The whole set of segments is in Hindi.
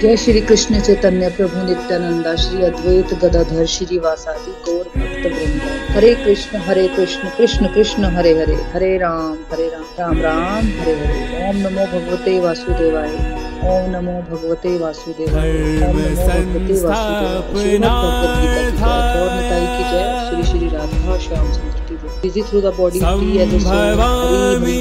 जय श्री कृष्ण चैतन्य प्रभु नित्यानंदा श्री अद्वैत गदाधर श्री वासादि गौर भक्त वृंद। हरे कृष्ण हरे कृष्ण कृष्ण कृष्ण हरे हरे हरे राम हरे राम राम राम हरे हरे। ओम नमो भगवते वासुदेवाय ओम नमो भगवते वासुदेवाय ओम नमो भगवते वासुदेवाय। और निताई की जय। Shri Shri Radha Shyam Chandra. Through the body free as a soul Hari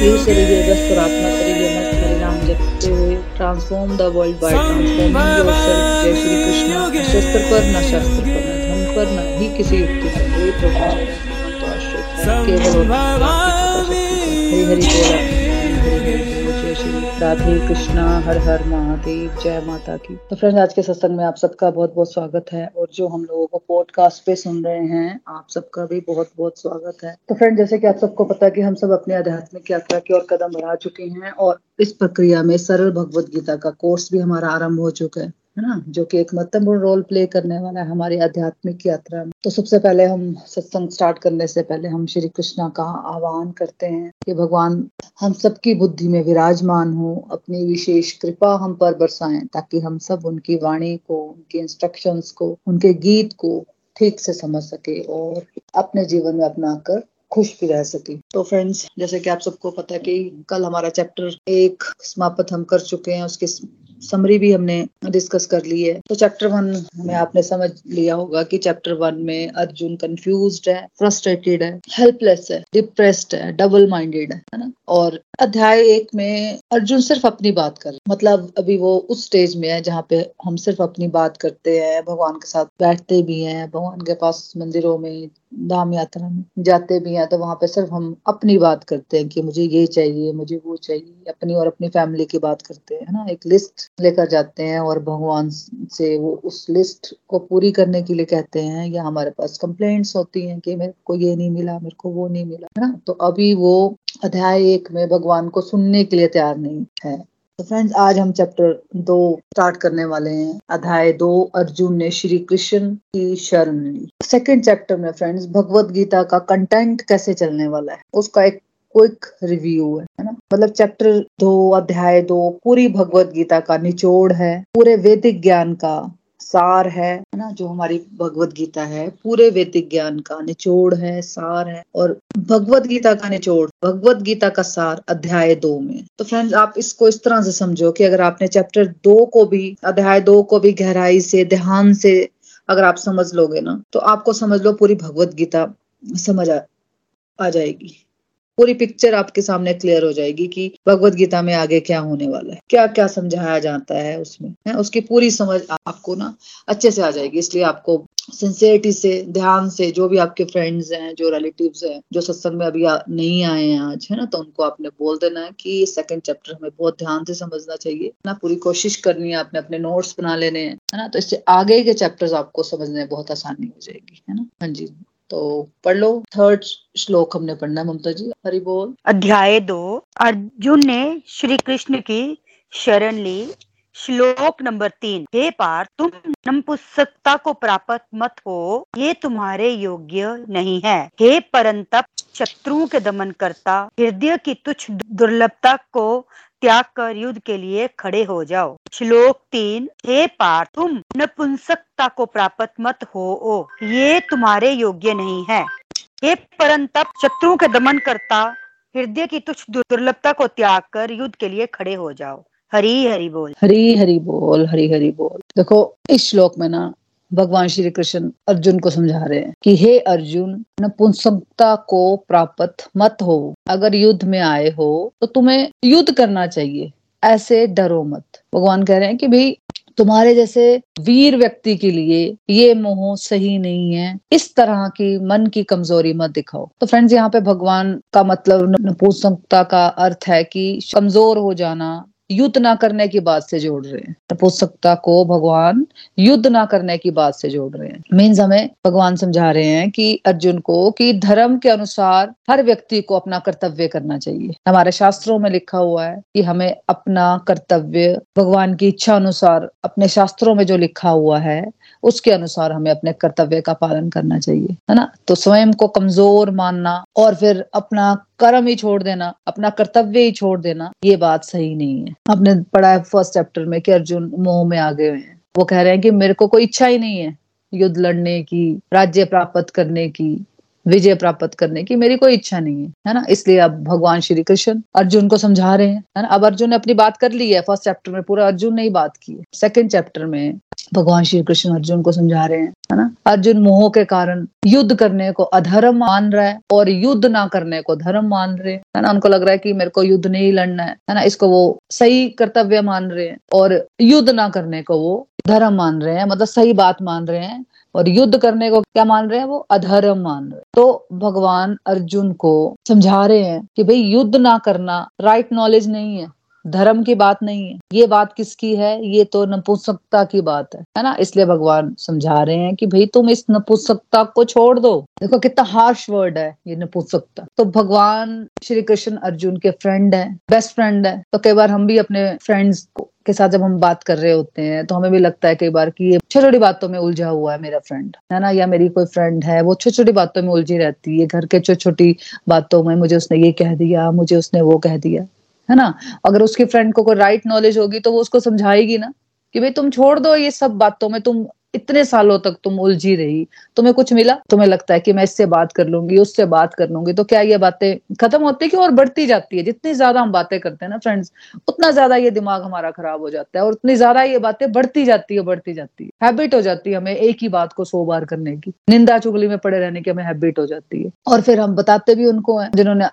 Hari शरीर व्यस्त आत्मा शरीर मस्त हरे जपते हुए transform the world by transforming yourself जय श्री कृष्ण शस्त्र पर न शास्त्र पर न धन पर न ही किसी युक्ति पर आश्रित है केवल हरि हरि बोला राधे कृष्णा, हर हर महादेव, जय माता की। तो फ्रेंड्स आज के सत्संग में आप सबका बहुत बहुत स्वागत है और जो हम लोगों को पॉडकास्ट पे सुन रहे हैं, आप सबका भी बहुत बहुत स्वागत है। तो फ्रेंड जैसे कि आप सबको पता है कि हम सब अपने आध्यात्मिक यात्रा की और कदम बढ़ा चुके हैं और इस प्रक्रिया में सरल भगवत गीता का कोर्स भी हमारा आरंभ हो चुका है। है ना, जो कि एक महत्वपूर्ण रोल प्ले करने वाला है हमारी आध्यात्मिक यात्रा में। तो सबसे पहले हम सत्संग स्टार्ट करने से पहले हम श्री कृष्णा का आह्वान करते हैं कि भगवान, हम सबकी बुद्धि में विराजमान हो, अपनी विशेष कृपा हम पर बरसाएँ, ताकि हम सब उनकी वाणी को, उनके इंस्ट्रक्शंस को, उनके गीत को ठीक से समझ सके और अपने जीवन में अपना कर खुश भी रह सके। तो फ्रेंड्स जैसे कि आप सबको पता है कि कल हमारा चैप्टर एक समाप्त हम कर चुके हैं, उसके समरी भी हमने डिस्कस कर ली है। तो चैप्टर वन में आपने समझ लिया होगा कि चैप्टर वन में अर्जुन कंफ्यूज है फ्रस्ट्रेटेड है हेल्पलेस है डिप्रेस्ड है डबल माइंडेड है ना? और अध्याय एक में अर्जुन सिर्फ़ अपनी बात कर मतलब अभी वो उस स्टेज में है जहाँ पे हम सिर्फ़ अपनी बात करते हैं, भगवान के साथ बैठते भी हैं, भगवान के पास मंदिरों में, धाम यात्रा में जाते भी हैं तो वहाँ पे सिर्फ़ हम अपनी बात करते हैं कि मुझे ये चाहिए, मुझे वो चाहिए, अपनी और अपनी फैमिली की बात करते हैं ना? एक लिस्ट लेकर जाते हैं और भगवान से वो उस लिस्ट को पूरी करने के लिए कहते हैं, या हमारे पास कंप्लेंट्स होती हैं कि मेरे को ये नहीं मिला, मेरे को वो नहीं मिला। है ना? तो अभी वो अध्याय एक में भगवान को सुनने के लिए तैयार नहीं है। तो फ्रेंड्स आज हम चैप्टर दो स्टार्ट करने वाले हैं। अध्याय दो, अर्जुन ने श्री कृष्ण की शरण ली। सेकेंड चैप्टर में फ्रेंड्स भगवत गीता का कंटेंट कैसे चलने वाला है? उसका एक क्विक रिव्यू है ना? मतलब चैप्टर दो अध्याय दो पूरी भगवत गीता का निचोड़ है पूरे वैदिक ज्ञान का सार है ना? जो हमारी भगवत गीता है पूरे वैदिक ज्ञान का निचोड़ है सार है और भगवत गीता का निचोड़ भगवत गीता का सार अध्याय दो में। तो फ्रेंड्स आप इसको इस तरह से समझो कि अगर आपने चैप्टर दो को भी अध्याय दो को भी गहराई से ध्यान से अगर आप समझ लोगे ना तो आपको समझ लो पूरी भगवत गीता समझ आ, आ जाएगी। पूरी पिक्चर आपके सामने क्लियर हो जाएगी कि भगवत गीता में आगे क्या होने वाला है क्या क्या समझाया जाता है उसमें है? उसकी पूरी समझ आपको ना अच्छे से आ जाएगी इसलिए आपको सिंसियरिटी से ध्यान से जो भी आपके फ्रेंड्स हैं जो रिलेटिव्स हैं जो सत्संग में अभी आ, नहीं आए हैं आज है ना तो उनको आपने बोल देना है कि सेकंड चैप्टर हमें बहुत ध्यान से समझना चाहिए ना पूरी कोशिश करनी है आपने अपने नोट्स बना लेने हैं है ना तो इससे आगे के चैप्टर्स आपको समझने में बहुत आसानी हो जाएगी है ना? हाँ जी। तो पढ़ लो। थर्ड श्लोक हमने पढ़ना है, ममता जी। हरि बोल। अध्याय दो। अर्जुन ने श्री कृष्ण की शरण ली। श्लोक नंबर तीन। हे पार तुम नपुंसकता को प्राप्त मत हो। ये तुम्हारे योग्य नहीं है। हे परंतप, शत्रुओं के दमन करता, हृदय की तुच्छ दुर्लभता को त्याग कर युद्ध के लिए खड़े हो जाओ। श्लोक तीन, हे पार्थ, तुम नपुंसकता को प्राप्त मत हो, ओ। ये तुम्हारे योग्य नहीं है। हे परंतप शत्रुओं के दमन करता, हृदय की तुच्छ दुर्लभता को त्याग कर युद्ध के लिए खड़े हो जाओ। हरी हरी बोल। हरी हरी बोल, हरी हरि बोल। देखो, इस श्लोक में ना भगवान श्री कृष्ण अर्जुन को समझा रहे हैं कि हे अर्जुन, नपुंसकता को प्राप्त मत हो। अगर युद्ध में आए हो तो तुम्हें युद्ध करना चाहिए। ऐसे डरो मत। भगवान कह रहे हैं कि भाई, तुम्हारे जैसे वीर व्यक्ति के लिए ये मोह सही नहीं है। इस तरह की मन की कमज़ोरी मत दिखाओ। तो फ्रेंड्स यहाँ पे भगवान का मतलब नपुंसकता का अर्थ है कि कमज़ोर हो जाना युद्ध ना करने की बात से जोड़ रहे हैं। तपोसकता को भगवान युद्ध ना करने की बात से जोड़ रहे हैं। मीन्स हमें भगवान समझा रहे हैं कि अर्जुन को कि धर्म के अनुसार हर व्यक्ति को अपना कर्तव्य करना चाहिए। हमारे शास्त्रों में लिखा हुआ है कि हमें अपना कर्तव्य भगवान की इच्छा अनुसार, अपने शास्त्रों में जो लिखा हुआ है उसके अनुसार हमें अपने कर्तव्य का पालन करना चाहिए, है ना? तो स्वयं को कमज़ोर मानना और फिर अपना कर्म ही छोड़ देना, अपना कर्तव्य ही छोड़ देना, ये बात सही नहीं है। आपने पढ़ा है फ़र्स्ट चैप्टर में कि अर्जुन मोह में आ गए हुए हैं। वो कह रहे हैं कि मेरे को कोई इच्छा ही नहीं है युद्ध लड़ने की, राज्य प्राप्त करने की। विजय प्राप्त करने की मेरी कोई इच्छा नहीं है है ना? इसलिए अब भगवान श्री कृष्ण अर्जुन को समझा रहे हैं, है ना? अब अर्जुन ने अपनी बात कर ली है फ़र्स्ट चैप्टर में पूरा अर्जुन ने ही बात की है। सेकेंड चैप्टर में भगवान श्री कृष्ण अर्जुन को समझा रहे हैं, है ना? अर्जुन मोह के कारण युद्ध करने को अधर्म मान रहा है और युद्ध ना करने को धर्म मान रहे हैं, है ना? उनको लग रहा है कि मेरे को युद्ध नहीं लड़ना है है ना? इसको वो सही कर्तव्य मान रहे हैं और युद्ध ना करने को वो धर्म मान रहे हैं मतलब सही बात मान रहे हैं और युद्ध करने को क्या मान रहे हैं वो? अधर्म मान रहे हैं। तो भगवान अर्जुन को समझा रहे हैं कि भाई, युद्ध ना करना राइट नॉलेज नहीं है। धर्म की बात नहीं है। ये बात किसकी है? ये तो नपुंसकता की बात है। है ना? इसलिए भगवान समझा रहे हैं कि भाई तुम इस नपुंसकता को छोड़ दो। देखो कितना हार्श वर्ड है ये नपुंसकता। तो भगवान श्री कृष्ण अर्जुन के फ्रेंड है बेस्ट फ्रेंड है। तो कई बार हम भी अपने फ्रेंड्स को के साथ जब हम बात कर रहे होते हैं तो हमें भी लगता है कई बार कि ये छोटी छोटी बातों में उलझा हुआ है मेरा फ्रेंड है ना? या मेरी कोई फ्रेंड है, वो छोटी छोटी बातों में उलझी रहती है। घर के छोटी छोटी बातों में मुझे उसने ये कह दिया, मुझे उसने वो कह दिया। है ना? अगर उसके फ्रेंड को कोई राइट नॉलेज होगी तो वो उसको समझाएगी ना कि भाई तुम छोड़ दो ये सब बातों में, तुम इतने सालों तक तुम उलझी रही, तुम्हें कुछ मिला? तुम्हें लगता है कि मैं इससे बात कर लूँगी, उससे बात कर लूँगी तो क्या ये बातें खत्म होती कि और बढ़ती जाती है? जितनी ज़्यादा हम बातें करते हैं ना फ्रेंड्स उतना ज़्यादा ये दिमाग हमारा खराब हो जाता है और उतनी ज़्यादा ये बातें बढ़ती जाती है, बढ़ती जाती है। हैबिट हो जाती है हमें एक ही बात को सौ बार करने की। निंदा चुगली में पड़े रहने की हमें हैबिट हो जाती है। और फिर हम बताते भी उनको हैं, जिन्होंने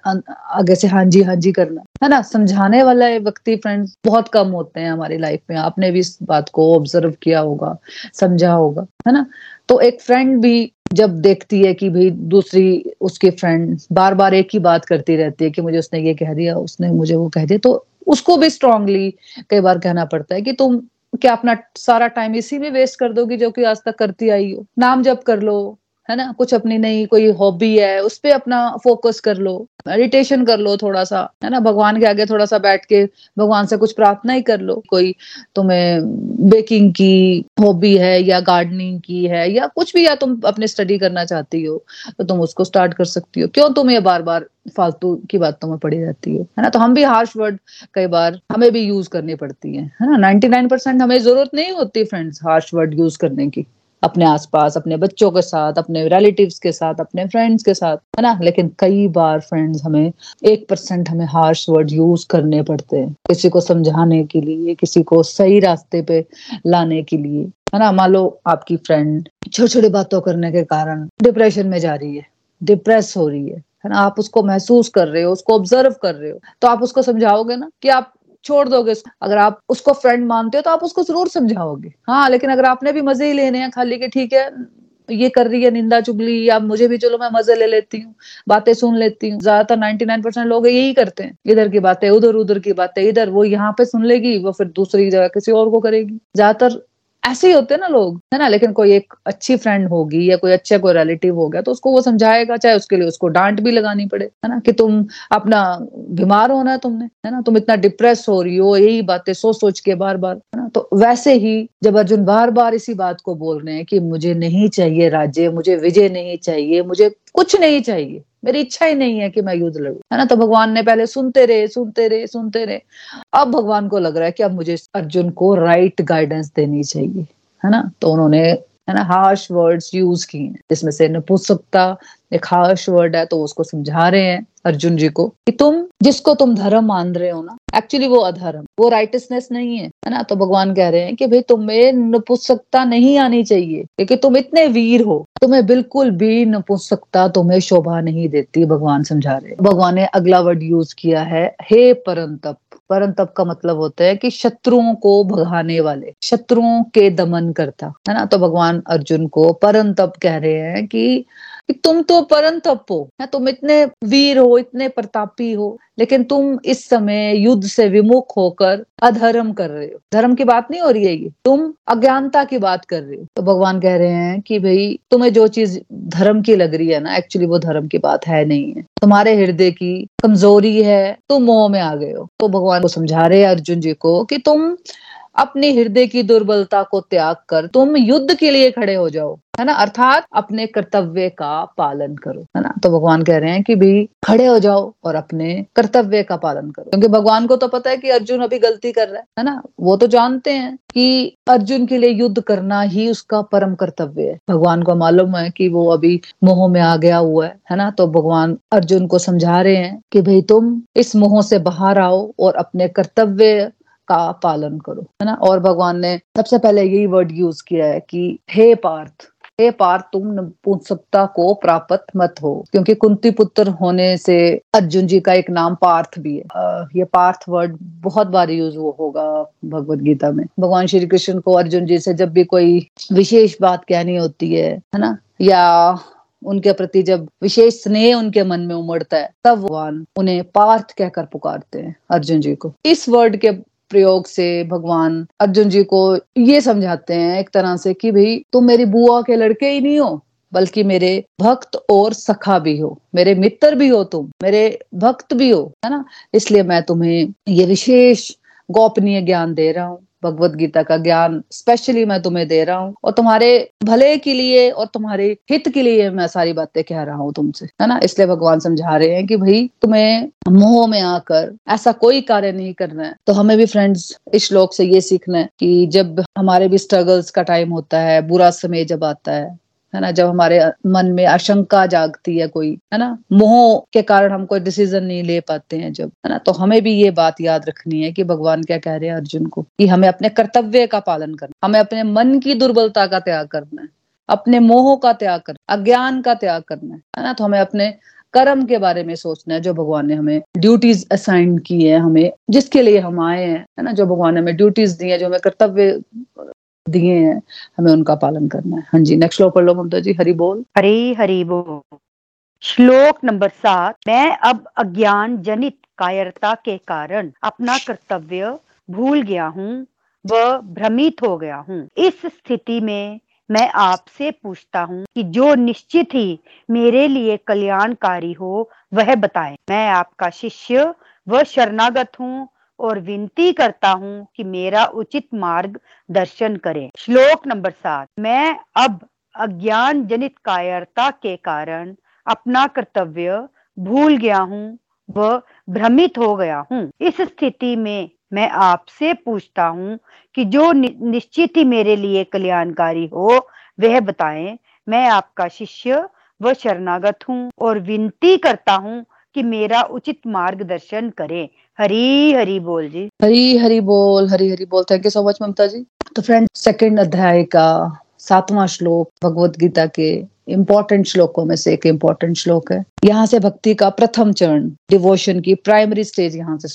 आगे से हाँ जी हाँ जी करना है। ना? समझाने वाला व्यक्ति फ्रेंड्स बहुत कम होते हैं हमारी लाइफ में। आपने भी इस बात को ऑब्ज़र्व किया होगा। समझा होगा, है ना? तो एक फ्रेंड भी जब देखती है कि भाई दूसरी उसकी फ्रेंड बार बार एक ही बात करती रहती है कि मुझे उसने ये कह दिया, उसने मुझे वो कह दिया तो उसको भी स्ट्रांगली कई बार कहना पड़ता है कि तुम क्या अपना सारा टाइम इसी में वेस्ट कर दोगी जो कि आज तक करती आई हो? नाम जब कर लो है ना? कुछ अपनी नई कोई हॉबी है, उस पर अपना फोकस कर लो मेडिटेशन कर लो थोड़ा सा है ना? भगवान के आगे थोड़ा सा बैठ के भगवान से कुछ प्रार्थना ही कर लो, कोई तुम्हें बेकिंग की हॉबी है या गार्डनिंग की है या कुछ भी, या तुम अपने स्टडी करना चाहती हो तो तुम उसको स्टार्ट कर सकती हो। क्यों तुम ये बार बार फालतू की बातों में पड़ी रहती हो? है ना? तो हम भी हार्श वर्ड कई बार हमें भी यूज़ करनी पड़ती है है ना? नाइनटी नाइन परसेंट हमें ज़रूरत नहीं होती फ्रेंड्स हार्श वर्ड यूज़ करने की। अपने आसपास, अपने बच्चों के साथ, अपने रिलेटिव्स के साथ, अपने फ्रेंड्स के साथ, है ना? लेकिन कई बार फ्रेंड्स हमें एक परसेंट हमें हार्श वर्ड यूज़ करने पड़ते हैं, किसी को समझाने के लिए, किसी को सही रास्ते पे लाने के लिए, है ना? मान लो आपकी फ्रेंड छोटी छोटी बातों करने के कारण डिप्रेशन में जा रही है डिप्रेस हो रही है है ना? आप उसको महसूस कर रहे हो, उसको ऑब्ज़र्व कर रहे हो तो आप उसको समझाओगे ना कि आप छोड़ दोगे अगर आप उसको फ्रेंड मानते हो तो आप उसको ज़रूर समझाओगे। हाँ लेकिन अगर आपने भी मज़े ही लेने हैं खाली के ठीक है, ये कर रही है, निंदा चुगली, या मुझे भी चलो मैं मज़े ले लेती हूँ, बातें सुन लेती हूँ। ज़्यादातर नाइनटी नाइन परसेंट लोग यही करते हैं। इधर की बातें, उधर उधर की बातें, इधर, वो यहाँ पे सुन लेगी, वो फिर दूसरी जगह किसी और को करेगी। ज़्यादातर ऐसे ही होते हैं ना लोग, है ना? लेकिन कोई एक अच्छी फ्रेंड होगी या कोई अच्छा कोई रिलेटिव हो गया तो उसको वो समझाएगा, चाहे उसके लिए उसको डांट भी लगानी पड़े, है ना? कि तुम अपना बीमार होना है तुमने, है ना? तुम इतना डिप्रेस हो रही हो, यही बातें सोच सोच के बार बार है ना? तो वैसे ही जब अर्जुन बार बार इसी बात को बोल रहे हैं कि मुझे नहीं चाहिए राज्य, मुझे विजय नहीं चाहिए, मुझे कुछ नहीं चाहिए मेरी इच्छा ही नहीं है कि मैं युद्ध लड़ू। है ना? तो भगवान ने पहले सुनते रहे सुनते रहे सुनते रहे। अब भगवान को लग रहा है कि अब मुझे अर्जुन को राइट गाइडेंस देनी चाहिए। है ना? तो उन्होंने, है ना हार्श वर्ड्स यूज़ किए जिसमें से नपुंसकता एक हार्श वर्ड है तो उसको समझा रहे हैं अर्जुन जी को कि तुम, जिसको तुम धर्म मान रहे हो ना एक्चुअली वो अधर्म, वो राइटसनेस नहीं है। है ना? तो भगवान कह रहे हैं कि भाई तुम्हें नपुंसकता नहीं आनी चाहिए, क्योंकि तुम इतने वीर हो। तुम्हें बिल्कुल भी नपुंसकता तुम्हें शोभा नहीं देती, भगवान समझा रहे भगवान ने अगला वर्ड यूज़ किया है, हे परंतप। परंतप का मतलब होता है कि शत्रुओं को भगाने वाले, शत्रुओं के दमन करता, है ना? तो भगवान अर्जुन को परंतप कह रहे हैं कि कि तुम तो परम तप हो, ना तुम इतने वीर हो, इतने प्रतापी हो, लेकिन तुम इस समय युद्ध से विमुख होकर अधर्म कर रहे हो। धर्म की बात नहीं हो रही है ये, तुम अज्ञानता की बात कर रहे हो। तो भगवान कह रहे हैं कि भाई, तुम्हें जो चीज़ धर्म की लग रही है ना एक्चुअली वो धर्म की बात है नहीं है। तुम्हारे हृदय की कमज़ोरी है, तुम मोह में आ गए हो। तो भगवान को समझा रहे अर्जुन जी को कि तुम अपनी हृदय की दुर्बलता को त्याग कर तुम युद्ध के लिए खड़े हो जाओ, है ना? अर्थात अपने कर्तव्य का पालन करो, है ना? तो भगवान कह रहे हैं कि भाई खड़े हो जाओ और अपने कर्तव्य का पालन करो। क्योंकि भगवान को तो पता है कि अर्जुन अभी गलती कर रहा है है ना? वो तो जानते हैं कि अर्जुन के लिए युद्ध करना ही उसका परम कर्तव्य है। भगवान को मालूम है कि वो अभी मोह में आ गया हुआ है है ना? तो भगवान अर्जुन को समझा रहे हैं कि भाई तुम इस मोह से बाहर आओ और अपने कर्तव्य का पालन करो, है ना? और भगवान ने सबसे पहले यही वर्ड यूज़ किया है कि, हे पार्थ, हे पार तुम नपुंसकता को प्राप्त मत हो, क्योंकि कुंती पुत्र होने से अर्जुन जी का एक नाम पार्थ भी है। ये पार्थ वर्ड बहुत बार यूज़ वो होगा भगवत गीता में। भगवान श्री कृष्ण को अर्जुन जी से जब भी कोई विशेष बात कहनी होती है है ना? या उनके प्रति जब विशेष स्नेह उनके मन में उमड़ता है, तब भगवान उन्हें पार्थ कहकर पुकारते हैं अर्जुन जी को। इस वर्ड के प्रयोग से भगवान अर्जुन जी को ये समझाते हैं एक तरह से कि भाई, तुम मेरी बुआ के लड़के ही नहीं हो, बल्कि मेरे भक्त और सखा भी हो, मेरे मित्र भी हो तुम, मेरे भक्त भी हो, है ना? इसलिए मैं तुम्हें ये विशेष गोपनीय ज्ञान दे रहा हूँ। भगवत गीता का ज्ञान स्पेशली मैं तुम्हें दे रहा हूँ और तुम्हारे भले के लिए और तुम्हारे हित के लिए मैं सारी बातें कह रहा हूँ तुमसे, है ना? इसलिए भगवान समझा रहे हैं कि भाई, तुम्हें मोह में आकर ऐसा कोई कार्य नहीं करना है। तो हमें भी फ्रेंड्स इस श्लोक से ये सीखना है कि जब हमारे भी स्ट्रगल्स का टाइम होता है, बुरा समय जब आता है है ना, जब हमारे मन में आशंका जागती है कोई, है ना, मोह के कारण हम कोई डिसीज़न नहीं ले पाते हैं जब, है ना तो हमें भी ये बात याद रखनी है कि भगवान क्या कह रहे हैं अर्जुन को कि हमें अपने कर्तव्य का पालन करना, हमें अपने मन की दुर्बलता का त्याग करना है, अपने मोह का त्याग करना अज्ञान का त्याग करना है ना तो हमें अपने कर्म के बारे में सोचना है जो भगवान ने हमें ड्यूटीज़ असाइन की है हमें, जिसके लिए हम आए हैं, है ना, जो भगवान ने हमें ड्यूटीज़ दी है, जो हमें कर्तव्य दिए हैं, हमें उनका पालन करना है। हाँ जी नेक्स्ट श्लोक पढ़ लो ममता जी, हरि बोल। हरी, हरि बोल। श्लोक नंबर सात, मैं अब अज्ञान जनित कायरता के कारण अपना कर्तव्य भूल गया हूँ व भ्रमित हो गया हूँ। इस स्थिति में मैं आपसे पूछता हूँ कि जो निश्चित ही मेरे लिए कल्याणकारी हो, वह बताएँ। मैं आपका शिष्य व शरणागत हूँ और विनती करता हूँ कि मेरा उचित मार्ग दर्शन करें। श्लोक नंबर सात। मैं अब अज्ञान जनित कायरता के कारण अपना कर्तव्य भूल गया हूँ व भ्रमित हो गया हूँ। इस स्थिति में मैं आपसे पूछता हूँ कि जो निश्चित ही मेरे लिए कल्याणकारी हो, वह बताएँ, मैं आपका शिष्य व शरणागत हूँ और विनती करता हूँ कि मेरा उचित मार्गदर्शन करें। हरी हरी बोल जी। हरी हरी बोल हरी हरी बोल। Thank you so much Mamta ji. तो फ्रेंड सेकंड अध्याय का सातवां श्लोक भगवत गीता के इम्पोर्टेंट श्लोकों में से एक इम्पोर्टेंट श्लोक है। यहाँ से भक्ति का प्रथम चरण डिवोशन की प्राइमरी स्टेज यहाँ से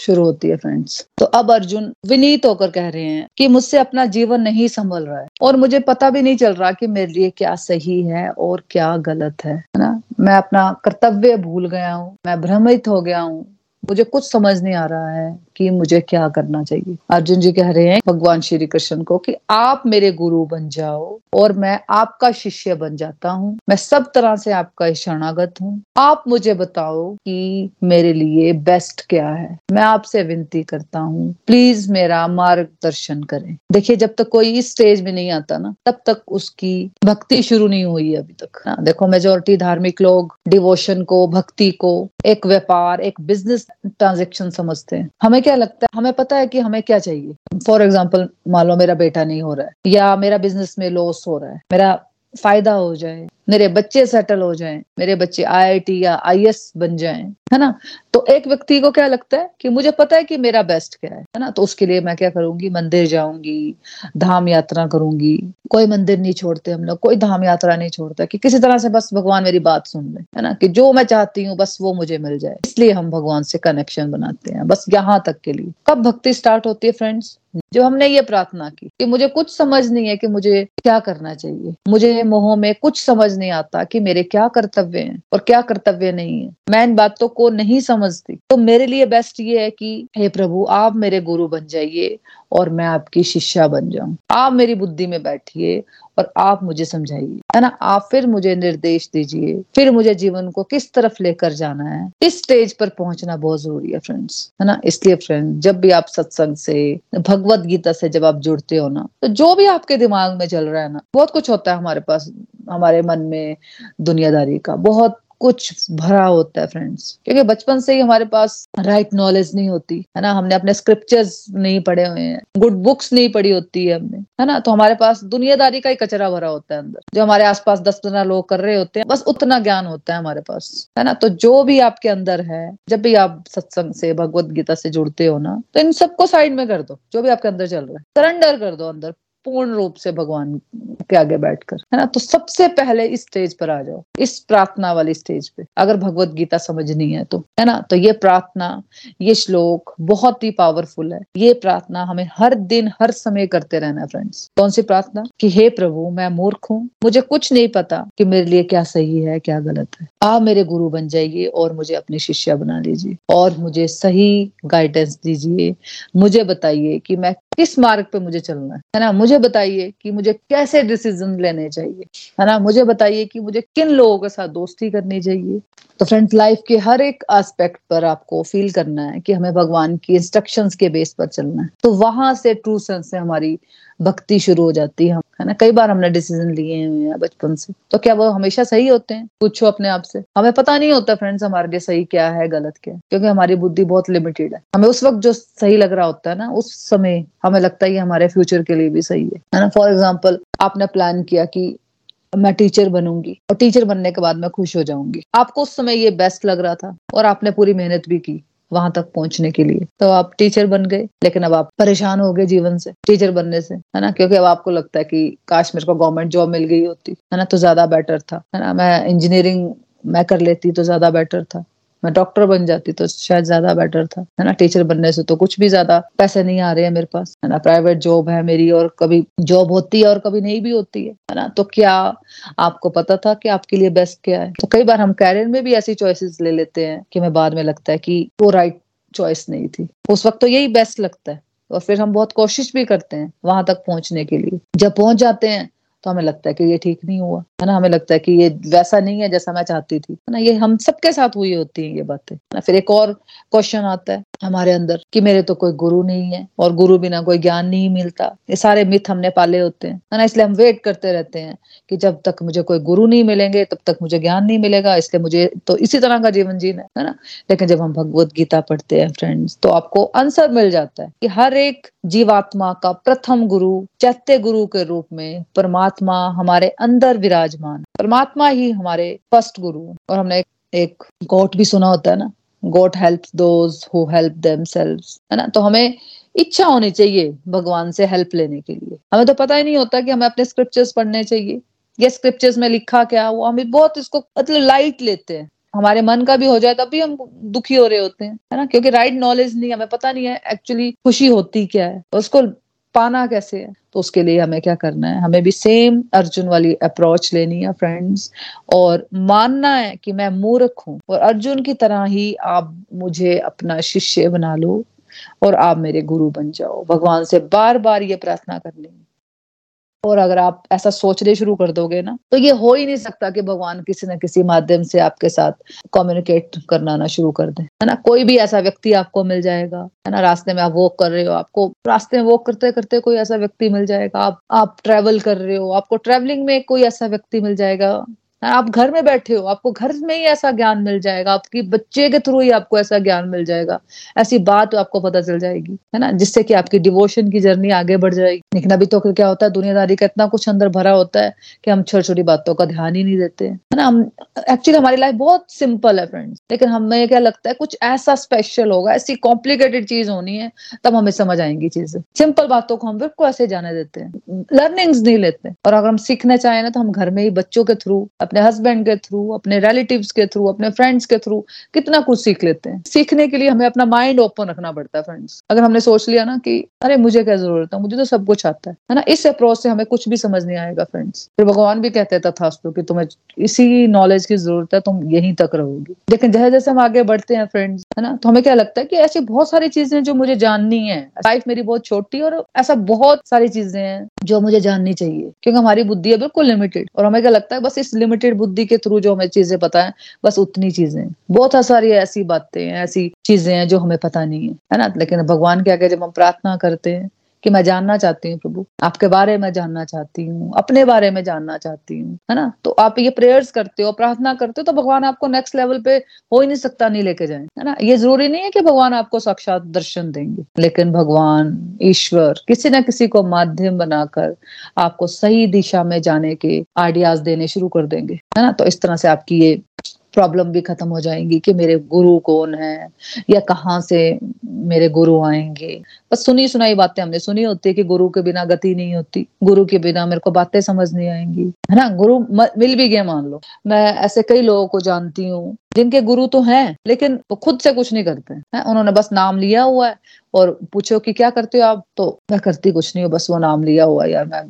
शुरू होती है फ्रेंड्स तो अब अर्जुन विनीत होकर कह रहे हैं कि मुझसे अपना जीवन नहीं संभल रहा है और मुझे पता भी नहीं चल रहा कि मेरे लिए क्या सही है और क्या गलत है ना? मैं अपना कर्तव्य भूल गया हूँ, मैं भ्रमित हो गया हूँ, मुझे कुछ समझ नहीं आ रहा है। कि मुझे क्या करना चाहिए। अर्जुन जी कह रहे हैं भगवान श्री कृष्ण को कि आप मेरे गुरु बन जाओ और मैं आपका शिष्य बन जाता हूँ। मैं सब तरह से आपका शरणागत हूँ। आप मुझे बताओ कि मेरे लिए बेस्ट क्या है। मैं आपसे विनती करता हूँ प्लीज़ मेरा मार्गदर्शन करें। देखिए जब तक कोई इस स्टेज में नहीं आता ना तब तक उसकी भक्ति शुरू नहीं हुई अभी तक। हाँ, देखो मेजोरिटी धार्मिक लोग डिवोशन को भक्ति को एक व्यापार एक बिज़नेस ट्रांजेक्शन समझते हैं। हमें क्या लगता है? हमें पता है कि हमें क्या चाहिए। फॉर एग्ज़ाम्पल मान लो मेरा बेटा नहीं हो रहा है, या मेरा बिज़नेस में लॉस हो रहा है, मेरा फ़ायदा हो जाए मेरे बच्चे सेटल हो जाएँ, मेरे बच्चे आईआईटी या आईएएस बन जाएँ, है ना? तो एक व्यक्ति को क्या लगता है कि मुझे पता है कि मेरा बेस्ट क्या है है ना? तो उसके लिए मैं क्या करूँगी? मंदिर जाऊँगी, धाम यात्रा करूँगी। कोई मंदिर नहीं छोड़ते हम लोग, कोई धाम यात्रा नहीं छोड़ता कि किसी तरह से बस भगवान मेरी बात सुन ले, है ना? कि जो मैं चाहती हूँ, बस वो मुझे मिल जाए। इसलिए हम भगवान से कनेक्शन बनाते हैं, बस यहाँ तक के लिए। कब भक्ति स्टार्ट होती है फ्रेंड्स जो हमने ये प्रार्थना की कि मुझे कुछ समझ नहीं है कि मुझे क्या करना चाहिए, मुझे मोह में कुछ समझ नहीं आता कि मेरे क्या कर्तव्य हैं और क्या कर्तव्य नहीं है। मैं इन बातों को नहीं समझती। तो मेरे लिए बेस्ट ये है कि, हे प्रभु, आप मेरे गुरु बन जाइए और मैं आपकी शिष्या बन जाऊँ। आप मेरी बुद्धि में बैठिए और आप मुझे समझाइए। है ना? आप फिर मुझे निर्देश दीजिए, फिर मुझे जीवन को किस तरफ़ लेकर जाना है। इस स्टेज पर पहुँचना बहुत ज़रूरी है फ्रेंड्स है ना? इसलिए फ्रेंड जब भी आप सत्संग से, भगवत गीता से जब आप जुड़ते हो ना तो जो भी आपके दिमाग में चल रहा है ना, बहुत कुछ होता है हमारे पास, हमारे मन में दुनियादारी का। बहुत कुछ भरा होता है फ्रेंड्स क्योंकि बचपन से ही हमारे पास राइट नॉलेज नहीं होती, है ना? हमने अपने स्क्रिप्चर्स नहीं पढ़े हुए हैं गुड बुक्स नहीं पढ़ी होती है हमने, है ना? तो हमारे पास दुनियादारी का ही कचरा भरा होता है अंदर। जो हमारे आसपास दस पंद्रह लोग कर रहे होते हैं, बस उतना ज्ञान होता है हमारे पास, है ना? तो जो भी आपके अंदर है, जब भी आप सत्संग से, भगवत गीता से जुड़ते हो ना तो इन सबको साइड में कर दो, जो भी आपके अंदर चल रहा है। सरेंडर कर दो अंदर। पूर्ण रूप से भगवान के आगे बैठकर, है ना? तो सबसे पहले इस स्टेज पर आ जाओ, इस प्रार्थना वाली स्टेज पे। अगर भगवत गीता समझनी है तो है ना? तो ये प्रार्थना, ये श्लोक बहुत ही पावरफुल है। ये प्रार्थना हमें हर दिन, हर समय करते रहना है फ्रेंड्स कौन सी प्रार्थना? कि हे प्रभु, मैं मूर्ख हूँ। मुझे कुछ नहीं पता कि मेरे लिए क्या सही है, क्या गलत है। आप मेरे गुरु बन जाइए और मुझे अपनी शिष्या बना लीजिए। और मुझे सही गाइडेंस दीजिए। मुझे बताइए कि मैं किस मार्ग पे मुझे चलना है? ना? मुझे बताइए कि मुझे कैसे डिसीज़न लेने चाहिए? है ना? मुझे बताइए कि मुझे किन लोगों के साथ दोस्ती करनी चाहिए? तो फ्रेंड्स लाइफ के हर एक एस्पेक्ट पर आपको फील करना है कि हमें भगवान की इंस्ट्रक्शंस के बेस पर चलना है। तो वहाँ से ट्रू सेंस से हमारी भक्ति शुरू हो जाती है। है ना? कई बार हमने डिसीज़न लिए हुए हैं बचपन से। तो क्या वो हमेशा सही होते हैं? पूछो अपने आप से। हमें पता नहीं होता फ्रेंड्स हमारे लिए सही क्या है, गलत क्या है, क्योंकि हमारी बुद्धि बहुत लिमिटेड है। हमें उस वक्त जो सही लग रहा होता है ना, उस समय हमें लगता है ये हमारे फ्यूचर के लिए भी सही है। है ना? फॉर एग्ज़ाम्पल आपने प्लान किया कि मैं टीचर बनूँगी और टीचर बनने के बाद मैं खुश हो जाऊँगी। आपको उस समय ये बेस्ट लग रहा था और आपने पूरी मेहनत भी की। वहाँ तक पहुँचने के लिए। तो आप टीचर बन गए, लेकिन अब आप परेशान हो गए जीवन से टीचर बनने से, है ना? क्योंकि अब आपको लगता है कि काश मेरे को गवर्नमेंट जॉब मिल गई होती, है ना? तो ज़्यादा बेटर था, है ना? मैं इंजीनियरिंग मैं कर लेती तो ज़्यादा बेटर था। मैं डॉक्टर बन जाती तो शायद ज़्यादा बेटर था। है ना? टीचर बनने से तो कुछ भी ज़्यादा पैसे नहीं आ रहे हैं मेरे पास। है ना? प्राइवेट जॉब है मेरी और कभी जॉब होती है और कभी नहीं भी होती है। है ना? तो क्या आपको पता था कि आपके लिए बेस्ट क्या है? तो कई बार हम कैरियर में भी ऐसी चॉइसेस ले लेते हैं कि हमें बाद में लगता है कि वो राइट चॉइस नहीं थी। उस वक्त तो यही बेस्ट लगता है और फिर हम बहुत कोशिश भी करते हैं वहाँ तक पहुँचने के लिए। जब पहुँच जाते हैं तो हमें लगता है कि ये ठीक नहीं हुआ। है ना, हमें लगता है कि ये वैसा नहीं है जैसा मैं चाहती थी। है ना, ये हम सबके साथ हुई होती है ये बातें। ना, फिर एक और क्वेश्चन आता है हमारे अंदर कि मेरे तो कोई गुरु नहीं है और गुरु बिना कोई ज्ञान नहीं मिलता। ये सारे मिथ हमने पाले होते हैं। है ना, इसलिए हम वेट करते रहते हैं कि जब तक मुझे कोई गुरु नहीं मिलेंगे, तब तक मुझे ज्ञान नहीं मिलेगा, इसलिए मुझे तो इसी तरह का जीवन जीना है। ना, लेकिन जब हम भगवत गीता पढ़ते हैं फ्रेंड्स तो आपको आंसर मिल जाता है कि हर एक जीवात्मा का प्रथम गुरु, चैत्य गुरु के रूप में परमात्मा हमारे अंदर विराजमान। परमात्मा ही हमारे फ़र्स्ट गुरु। और हमने एक, कोट भी सुना होता है ना? God help those who help them है ना? तो हमें इच्छा होनी चाहिए भगवान से हेल्प लेने के लिए। हमें तो पता ही नहीं होता कि हमें अपने स्क्रिप्चर्स पढ़ने चाहिए। ये स्क्रिप्चर्स में लिखा क्या वो हम बहुत इसको मतलब लाइट लेते हैं। हमारे मन का भी हो जाए तब भी हम दुखी हो रहे होते हैं है ना? क्योंकि राइट नॉलेज नहीं हमें पता नहीं है एक्चुअली खुशी होती क्या है। उसको पाना कैसे है? तो उसके लिए हमें क्या करना है? हमें भी सेम अर्जुन वाली अप्रोच लेनी है फ्रेंड्स और मानना है कि मैं मूर्ख हूँ। और अर्जुन की तरह ही आप मुझे अपना शिष्य बना लो और आप मेरे गुरु बन जाओ। भगवान से बार बार ये प्रार्थना करनी और अगर आप ऐसा सोचने शुरू कर दोगे ना तो ये हो ही नहीं सकता कि भगवान किसी न किसी माध्यम से आपके साथ कम्युनिकेट करना ना शुरू कर दे। है ना? कोई भी ऐसा व्यक्ति आपको मिल जाएगा, है ना? रास्ते में आप वॉक कर रहे हो, आपको रास्ते में वॉक करते करते कोई ऐसा व्यक्ति मिल जाएगा, आप आप ट्रेवल कर रहे हो, आपको ट्रेवलिंग में कोई ऐसा व्यक्ति मिल जाएगा आप घर में बैठे हो, आपको घर में ही ऐसा ज्ञान मिल जाएगा, आपकी बच्चे के थ्रू ही आपको ऐसा ज्ञान मिल जाएगा। ऐसी बात आपको पता चल जाएगी, है ना? जिससे कि आपकी डिवोशन की जर्नी आगे बढ़ जाएगी। लेकिन अभी तो क्या होता है, दुनियादारी का इतना कुछ अंदर भरा होता है कि हम छोटी छोटी बातों का ध्यान ही नहीं देते, है ना? हम एक्चुअली हमारी लाइफ बहुत सिंपल है फ्रेंड्स लेकिन हमें क्या लगता है, कुछ ऐसा स्पेशल होगा, ऐसी कॉम्प्लिकेटेड चीज़ होनी है, तब हमें समझ आएँगी चीज़ें। सिंपल बातों को हम बिल्कुल ऐसे जाने देते हैं। लर्निंग्स नहीं लेते। और अगर हम सीखना चाहें ना तो हम घर में ही बच्चों के थ्रू अपने हस्बैंड के थ्रू अपने रिलेटिव्स के थ्रू अपने फ्रेंड्स के थ्रू कितना कुछ सीख लेते हैं। सीखने के लिए हमें अपना माइंड ओपन रखना पड़ता है फ्रेंड्स अगर हमने सोच लिया ना कि, अरे, मुझे क्या ज़रूरत है? मुझे तो सब कुछ आता है। ना? इस अप्रोच से हमें कुछ भी समझ नहीं आएगा फ्रेंड्स फिर भगवान भी कहते तथास्तु कि तुम्हें इसी नॉलेज की ज़रूरत है, तुम यहीं तक रहोगी। लेकिन जैसे जैसे हम आगे बढ़ते हैं फ्रेंड्स है ना? तो हमें क्या लगता है कि ऐसी बहुत सारी चीज़ें जो मुझे जाननी है लाइफ मेरी बहुत छोटी और ऐसा बहुत सारी चीज़ें हैं जो मुझे जाननी चाहिए, क्योंकि हमारी बुद्धि है बिल्कुल लिमिटेड और हमें क्या लगता है बस इस लिमिटेड बुद्धि के थ्रू जो हमें चीज़ें पता है, बस उतनी चीज़ें बहुत सारी ऐसी बातें हैं, ऐसी चीज़ें हैं जो हमें पता नहीं है ना? लेकिन भगवान के आगे जब हम प्रार्थना करते हैं कि मैं जानना चाहती हूँ प्रभु। आपके बारे में जानना चाहती हूँ, अपने बारे में जानना चाहती हूँ, है ना? तो आप ये प्रेयर्स करते हो, प्रार्थना करते हो तो भगवान आपको नेक्स्ट लेवल पे हो ही नहीं सकता, नहीं लेके जाए, है ना? ये ज़रूरी नहीं है कि भगवान आपको साक्षात दर्शन देंगे, लेकिन भगवान, ईश्वर, किसी ना किसी को माध्यम बनाकर आपको सही दिशा में जाने के आइडियाज़ देने शुरू कर देंगे, है ना? तो इस तरह से आपकी ये प्रॉब्लम भी खत्म हो जाएँगी कि मेरे गुरु कौन है या कहाँ से मेरे गुरु आएँगे। बस सुनी सुनाई बातें हमने, सुनी होती है कि गुरु के बिना गति नहीं होती, गुरु के बिना मेरे को बातें समझ नहीं आएँगी। है ना? गुरु मिल भी गए मान लो। मैं ऐसे कई लोगों को जानती हूँ जिनके गुरु तो हैं, लेकिन वो खुद से कुछ नहीं करते हैं। उन्होंने बस नाम लिया हुआ है और पूछो कि क्या करते हो आप? तो मैं करती कुछ नहीं हूँ, बस वो नाम लिया हुआ यार मैं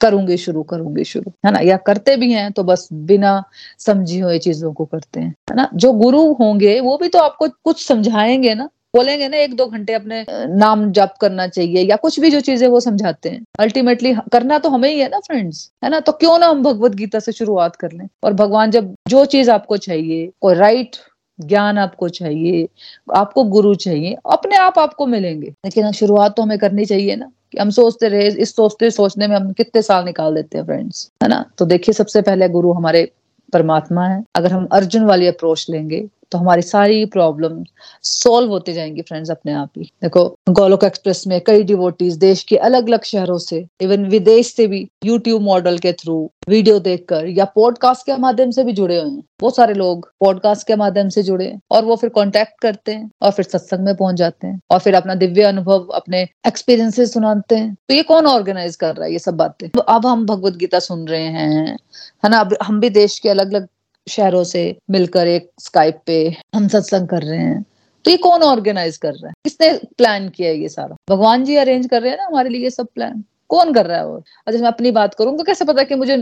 करूँगी शुरू करूँगी शुरू। है ना? या करते भी हैं तो बस बिना समझी हुई चीज़ों को करते हैं। है ना? जो गुरु होंगे, वो भी तो आपको कुछ समझाएँगे ना। बोलेंगे ना, एक दो घंटे अपने नाम जप करना चाहिए, या कुछ भी जो चीज़ें वो समझाते हैं। अल्टीमेटली करना तो हमें ही है ना फ्रेंड्स है ना? तो क्यों ना हम भगवत गीता से शुरुआत कर लें? और भगवान, जब जो चीज़ आपको चाहिए, कोई राइट ज्ञान आपको चाहिए, आपको गुरु चाहिए, अपने आप आपको मिलेंगे। लेकिन शुरुआत तो हमें करनी चाहिए ना, कि हम सोचते रहे, इस सोचते, सोचने में हम कितने साल निकाल देते हैं फ्रेंड्स है ना? तो देखिए, सबसे पहले गुरु हमारे परमात्मा है। अगर हम अर्जुन वाली अप्रोच लेंगे तो हमारी सारी प्रॉब्लम सॉल्व होते जाएँगी फ्रेंड्स अपने आप ही। देखो गोलोक एक्सप्रेस में कई डिवोटीज देश के अलग अलग शहरों से इवन विदेश से भी यूट्यूब मॉडल के थ्रू वीडियो देखकर या पॉडकास्ट के माध्यम से भी जुड़े हुए हैं। बहुत सारे लोग पॉडकास्ट के माध्यम से जुड़े और वो फिर कांटेक्ट करते हैं और फिर सत्संग में पहुँच जाते हैं और फिर अपना दिव्य अनुभव, अपने एक्सपीरियंसेस सुनाते हैं। तो ये कौन ऑर्गेनाइज कर रहा है, ये सब बातें? अब हम भगवत गीता सुन रहे हैं, है ना? अब हम भी देश के अलग अलग शहरों से मिलकर एक स्काइप पे हम सत्संग कर रहे हैं। तो ये कौन ऑर्गेनाइज कर रहा है? किसने प्लान किया है ये सारा? भगवान जी अरेंज कर रहे हैं ना हमारे लिए सब प्लान कौन कर रहा है वो? अच्छा मैं अपनी बात करूँ? तो कैसे पता कि मुझे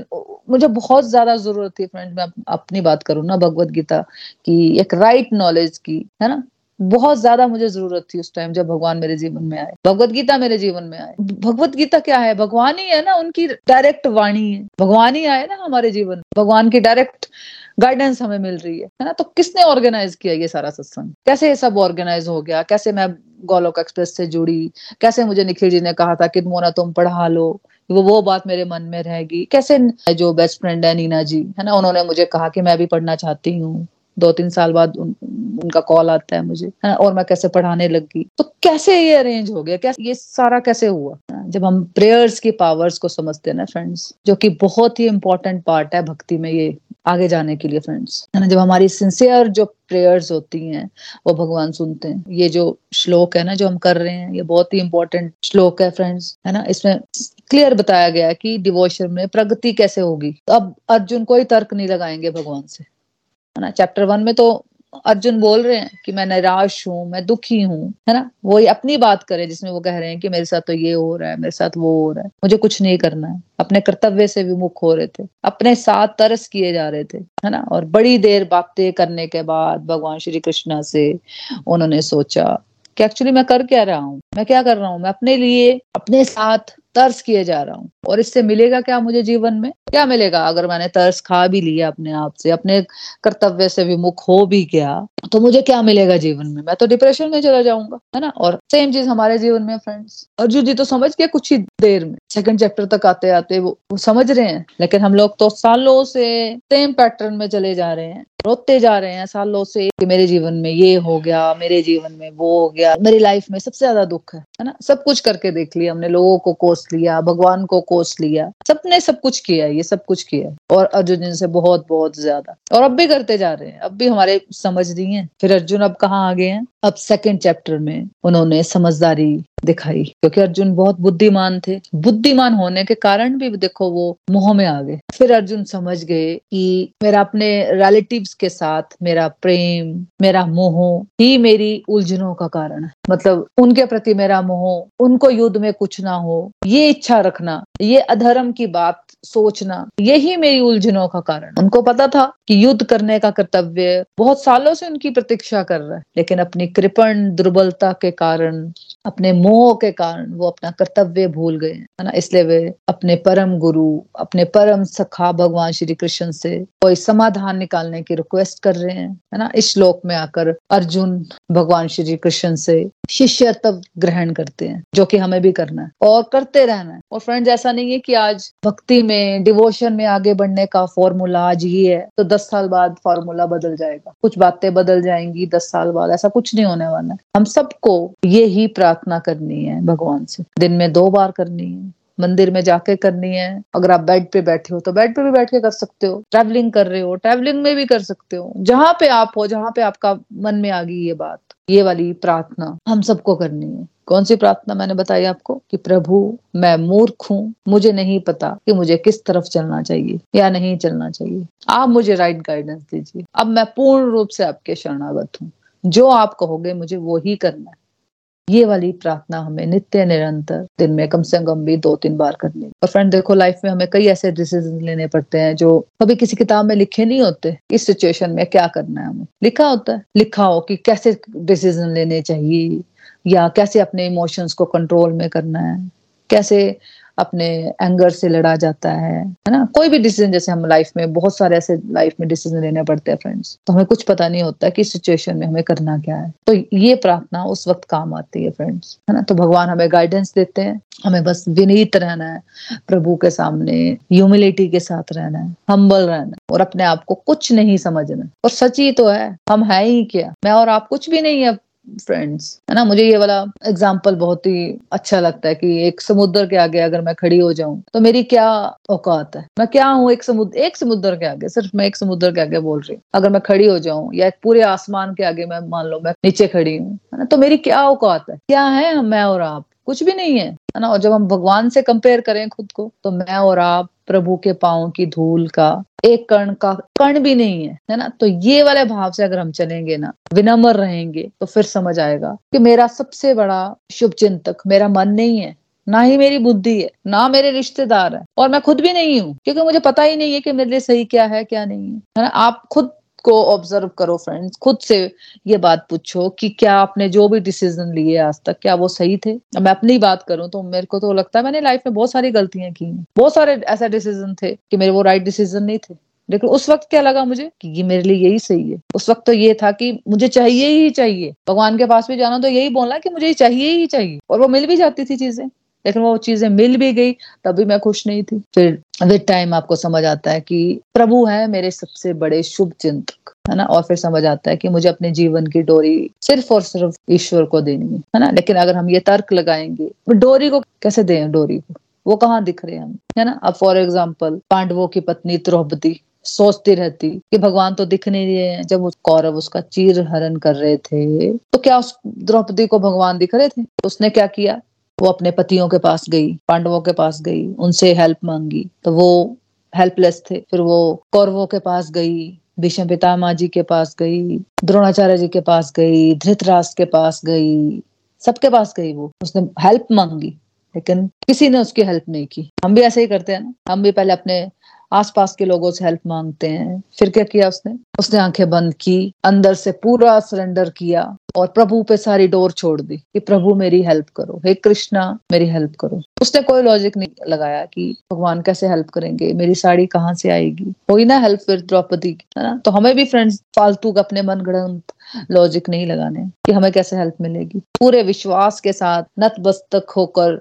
मुझे बहुत ज़्यादा ज़रूरत थी फ्रेंड मैं अपनी बात करूँ ना भगवत गीता की, एक राइट नॉलेज की, है ना? बहुत ज़्यादा मुझे ज़रूरत थी उस टाइम जब भगवान मेरे जीवन में आए। भगवत गीता मेरे जीवन में आए। भगवत गीता क्या है? भगवान ही है ना, उनकी डायरेक्ट वाणी है। भगवान ही आए ना हमारे जीवन भगवान की डायरेक्ट गाइडेंस हमें मिल रही है है ना? तो किसने ऑर्गेनाइज किया ये सारा सत्संग? कैसे ये सब ऑर्गेनाइज हो गया? कैसे मैं गोलोक एक्सप्रेस से जुड़ी? कैसे मुझे निखिल जी ने कहा था कि मोना तुम पढ़ा लो वो वो बात मेरे मन में रहेगी। कैसे जो बेस्ट फ्रेंड है नीना जी है ना? उन्होंने मुझे कहा कि मैं भी पढ़ना चाहती हूँ। दो तीन साल बाद उन, उनका कॉल आता है मुझे है ना? और मैं कैसे पढ़ाने लगी तो कैसे ये अरेंज हो गया? कैसे ये सारा कैसे हुआ? जब हम प्रेयर्स की पावर्स को समझते हैं ना फ्रेंड्स जो कि बहुत ही इंपॉर्टेंट पार्ट है भक्ति में ये आगे जाने के लिए फ्रेंड्स है ना, जब हमारी सिंसियर जो प्रेयर्स होती हैं, वो भगवान सुनते हैं, ये जो श्लोक है ना, जो हम कर रहे हैं, ये बहुत ही इंपॉर्टेंट श्लोक है फ्रेंड्स है ना, इसमें क्लियर बताया गया है कि डिवोशन में प्रगति कैसे होगी। अब अर्जुन कोई तर्क नहीं लगाएँगे भगवान से। है ना चैप्टर वन में तो अर्जुन बोल रहे हैं कि मैं निराश हूँ, मैं दुखी हूँ, है ना? वो ये अपनी बात करे जिसमें वो कह रहे हैं कि मेरे साथ तो ये हो रहा है, मेरे साथ वो हो रहा है। मुझे कुछ नहीं करना है। अपने कर्तव्य से विमुख हो रहे थे। अपने साथ तरस किए जा रहे थे, है ना? और बड़ी देर बातें करने के बाद भगवान श्री कृष्णा से उन्होंने सोचा कि एक्चुअली मैं कर क्या रहा हूँ? मैं क्या कर रहा हूँ? मैं अपने लिए, अपने साथ तर्स किए जा रहा हूँ। और इससे मिलेगा क्या मुझे जीवन में? क्या मिलेगा? अगर मैंने तर्स खा भी लिया अपने आप से अपने कर्तव्य से विमुख हो भी गया तो मुझे क्या मिलेगा जीवन में? मैं तो डिप्रेशन में चला जाऊँगा है ना? और सेम चीज़ हमारे जीवन में फ्रेंड्स अर्जुन जी तो समझ गए कुछ ही देर में। सेकंड चैप्टर तक आते आते वो, वो समझ रहे हैं। लेकिन हम लोग तो सालों से सेम पैटर्न में चले जा रहे हैं। रोते जा रहे हैं सालों से कि मेरे जीवन में ये हो गया मेरे जीवन में वो हो गया। मेरी लाइफ में सबसे ज़्यादा दुख है है ना? सब कुछ करके देख लिया हमने लोगों को कोस लिया, भगवान को कोस लिया। सबने सब कुछ किया, ये सब कुछ किया। और अर्जुन से बहुत बहुत ज़्यादा। और अब भी करते जा रहे हैं। अब भी हमारे समझ नहीं है। फिर अर्जुन अब कहाँ आ गए हैं? अब सेकंड चैप्टर में उन्होंने समझदारी दिखाई, क्योंकि अर्जुन बहुत बुद्धिमान थे। बुद्धिमान होने के कारण भी देखो वो मोह में आ गए। फिर अर्जुन समझ गए कि मेरा अपने रिलेटिव्स के साथ मेरा प्रेम, मेरा मोह ही मेरी उलझनों का कारण है। मतलब उनके प्रति मेरा मोह, उनको युद्ध में कुछ ना हो, ये इच्छा रखना, ये अधर्म की बात सोचना, यही मेरी उलझनों का कारण उनको पता था कि युद्ध करने का कर्तव्य बहुत सालों से उनकी प्रतीक्षा कर रहा है, लेकिन अपनी कृपण दुर्बलता के कारण अपने मोह के कारण वो अपना कर्तव्य भूल गए है ना? इसलिए वे अपने परम गुरु, अपने परम सखा भगवान श्री कृष्ण से कोई समाधान निकालने की रिक्वेस्ट कर रहे हैं, है ना? इस श्लोक में आकर अर्जुन भगवान श्री कृष्ण से शिष्य तब ग्रहण करते हैं, जो कि हमें भी करना है और करते रहना है। और फ्रेंड्स ऐसा नहीं है कि आज भक्ति में डिवोशन में आगे बढ़ने का फॉर्मूला आज ये है तो दस साल बाद फॉर्मूला बदल जाएगा। कुछ बातें बदल जाएँगी दस साल बाद, ऐसा कुछ नहीं होने वाला है। हम सबको ये ही प्रार्थना करनी है भगवान से। दिन में दो बार करनी है। मंदिर में जाके करनी है। अगर आप बेड पे बैठे हो तो बेड पे भी बैठ के कर सकते हो। ट्रैवलिंग कर रहे हो ट्रैवलिंग में भी कर सकते हो। जहाँ पे आप हो, जहाँ पे आपका मन में आ गई ये बात, ये वाली प्रार्थना हम सबको करनी है। कौन सी प्रार्थना मैंने बताई आपको? कि प्रभु, मैं मूर्ख हूँ। मुझे नहीं पता कि मुझे किस तरफ़ चलना चाहिए या नहीं चलना चाहिए। आप मुझे राइट गाइडेंस दीजिए। अब मैं पूर्ण रूप से आपके शरणागत हूँ। जो आप कहोगे मुझे वो ही करना है। ये वाली प्रार्थना हमें नित्य, निरंतर, दिन में कम से कम भी दो तीन बार करनी। और फ्रेंड देखो लाइफ में हमें कई ऐसे डिसीज़न लेने पड़ते हैं जो कभी किसी किताब में लिखे नहीं होते। इस सिचुएशन में क्या करना है हमें? लिखा होता है। लिखा हो कि कैसे डिसीज़न लेने चाहिए या कैसे अपने इमोशंस को कंट्रोल में करना है? कैसे अपने एंगर से लड़ा जाता है है ना? कोई भी डिसीज़न जैसे हम लाइफ में, बहुत सारे ऐसे लाइफ में डिसीज़न लेने पड़ते हैं फ्रेंड्स तो हमें कुछ पता नहीं होता कि सिचुएशन में हमें करना क्या है। तो ये प्रार्थना उस वक्त काम आती है फ्रेंड्स है ना? तो भगवान हमें गाइडेंस देते हैं, हमें बस विनीत रहना है, प्रभु के सामने ह्यूमिलिटी के साथ रहना है हम्बल रहना है, और अपने आप को कुछ नहीं समझना। और सच ही तो है, हम है ही क्या? मैं और आप कुछ भी नहीं है फ्रेंड्स है ना? मुझे ये वाला एग्ज़ाम्पल बहुत ही अच्छा लगता है कि एक समुद्र के आगे अगर मैं खड़ी हो जाऊँ तो मेरी क्या औकात है? मैं क्या हूँ एक समुद्र एक समुद्र के आगे? सिर्फ़ मैं एक समुद्र के आगे बोल रही हूँ। अगर मैं खड़ी हो जाऊँ या एक पूरे आसमान के आगे मैं, मान लो मैं नीचे खड़ी हूँ, है ना? तो मेरी क्या औकात है? क्या है मैं और आप? कुछ भी नहीं है है ना? और जब हम भगवान से कंपेयर करें खुद को तो मैं और आप प्रभु के पाओ की धूल का, एक कर्ण का कर्ण भी नहीं है है ना? तो ये वाले भाव से अगर हम चलेंगे ना, विनम्र रहेंगे तो फिर समझ आएगा कि मेरा सबसे बड़ा शुभ चिंतक मेरा मन नहीं है, ना ही मेरी बुद्धि है, ना मेरे रिश्तेदार है, और मैं खुद भी नहीं हूँ, क्योंकि मुझे पता ही नहीं है कि मेरे लिए सही क्या है, क्या नहीं है ना? आप खुद को ऑब्ज़र्व करो फ्रेंड्स खुद से ये बात पूछो कि क्या आपने जो भी डिसीज़न लिए आज तक, क्या वो सही थे? मैं अपनी बात करूँ तो मेरे को तो लगता है मैंने लाइफ में बहुत सारी गलतियाँ की बहुत सारे ऐसे डिसीज़न थे कि मेरे वो राइट डिसीज़न नहीं थे। लेकिन उस वक्त क्या लगा मुझे कि ये मेरे लिए यही सही है। उस वक्त तो ये था कि मुझे चाहिए ही चाहिए। भगवान के पास भी जाना तो यही बोलना कि मुझे चाहिए ही चाहिए। और वो मिल भी जाती थी चीज़ें। लेकिन वो चीज़ें मिल भी गई, तभी मैं खुश नहीं थी। फिर विद टाइम आपको समझ आता है कि प्रभु है मेरे सबसे बड़े शुभ चिंतक है ना? और फिर समझ आता है कि मुझे अपने जीवन की डोरी सिर्फ़ और सिर्फ़ ईश्वर को देनी है ना? लेकिन अगर हम ये तर्क लगाएँगे डोरी को कैसे दें, डोरी को? वो कहाँ दिख रहे हैं हम, है ना? अब फॉर एग्ज़ाम्पल पांडवों की पत्नी द्रौपदी सोचती रहती कि भगवान तो दिख नहीं रहे हैं। जब उस कौरव उसका चीर हरण कर रहे थे तो क्या उस द्रौपदी को भगवान दिख रहे थे? उसने क्या किया? वो अपने पतियों के पास गई, पांडवों के पास गई, उनसे हेल्प मांगी। तो वो हेल्पलेस थे। फिर वो कौरवों के पास गई, भीष्म पितामा जी के पास गई, द्रोणाचार्य जी के पास गई धृतराष्ट्र के पास गई, सबके पास गई वो। उसने हेल्प मांगी, लेकिन किसी ने उसकी हेल्प नहीं की। हम भी ऐसे ही करते हैं ना। हम भी पहले अपने आसपास के लोगों से हेल्प मांगते हैं। फिर क्या किया उसने? उसने आँखें बंद की, अंदर से पूरा सरेंडर किया। और प्रभु पे सारी डोर छोड़ दी कि प्रभु मेरी हेल्प करो। हे कृष्णा, मेरी हेल्प करो। उसने कोई लॉजिक नहीं लगाया कि भगवान कैसे हेल्प करेंगे, मेरी साड़ी कहाँ से आएगी? कोई ना हेल्प फिर द्रौपदी, है ना? तो हमें भी फ्रेंड्स फालतू का अपने मन गढ़ंत लॉजिक नहीं लगाने कि हमें कैसे हेल्प मिलेगी। पूरे विश्वास के साथ नतमस्तक होकर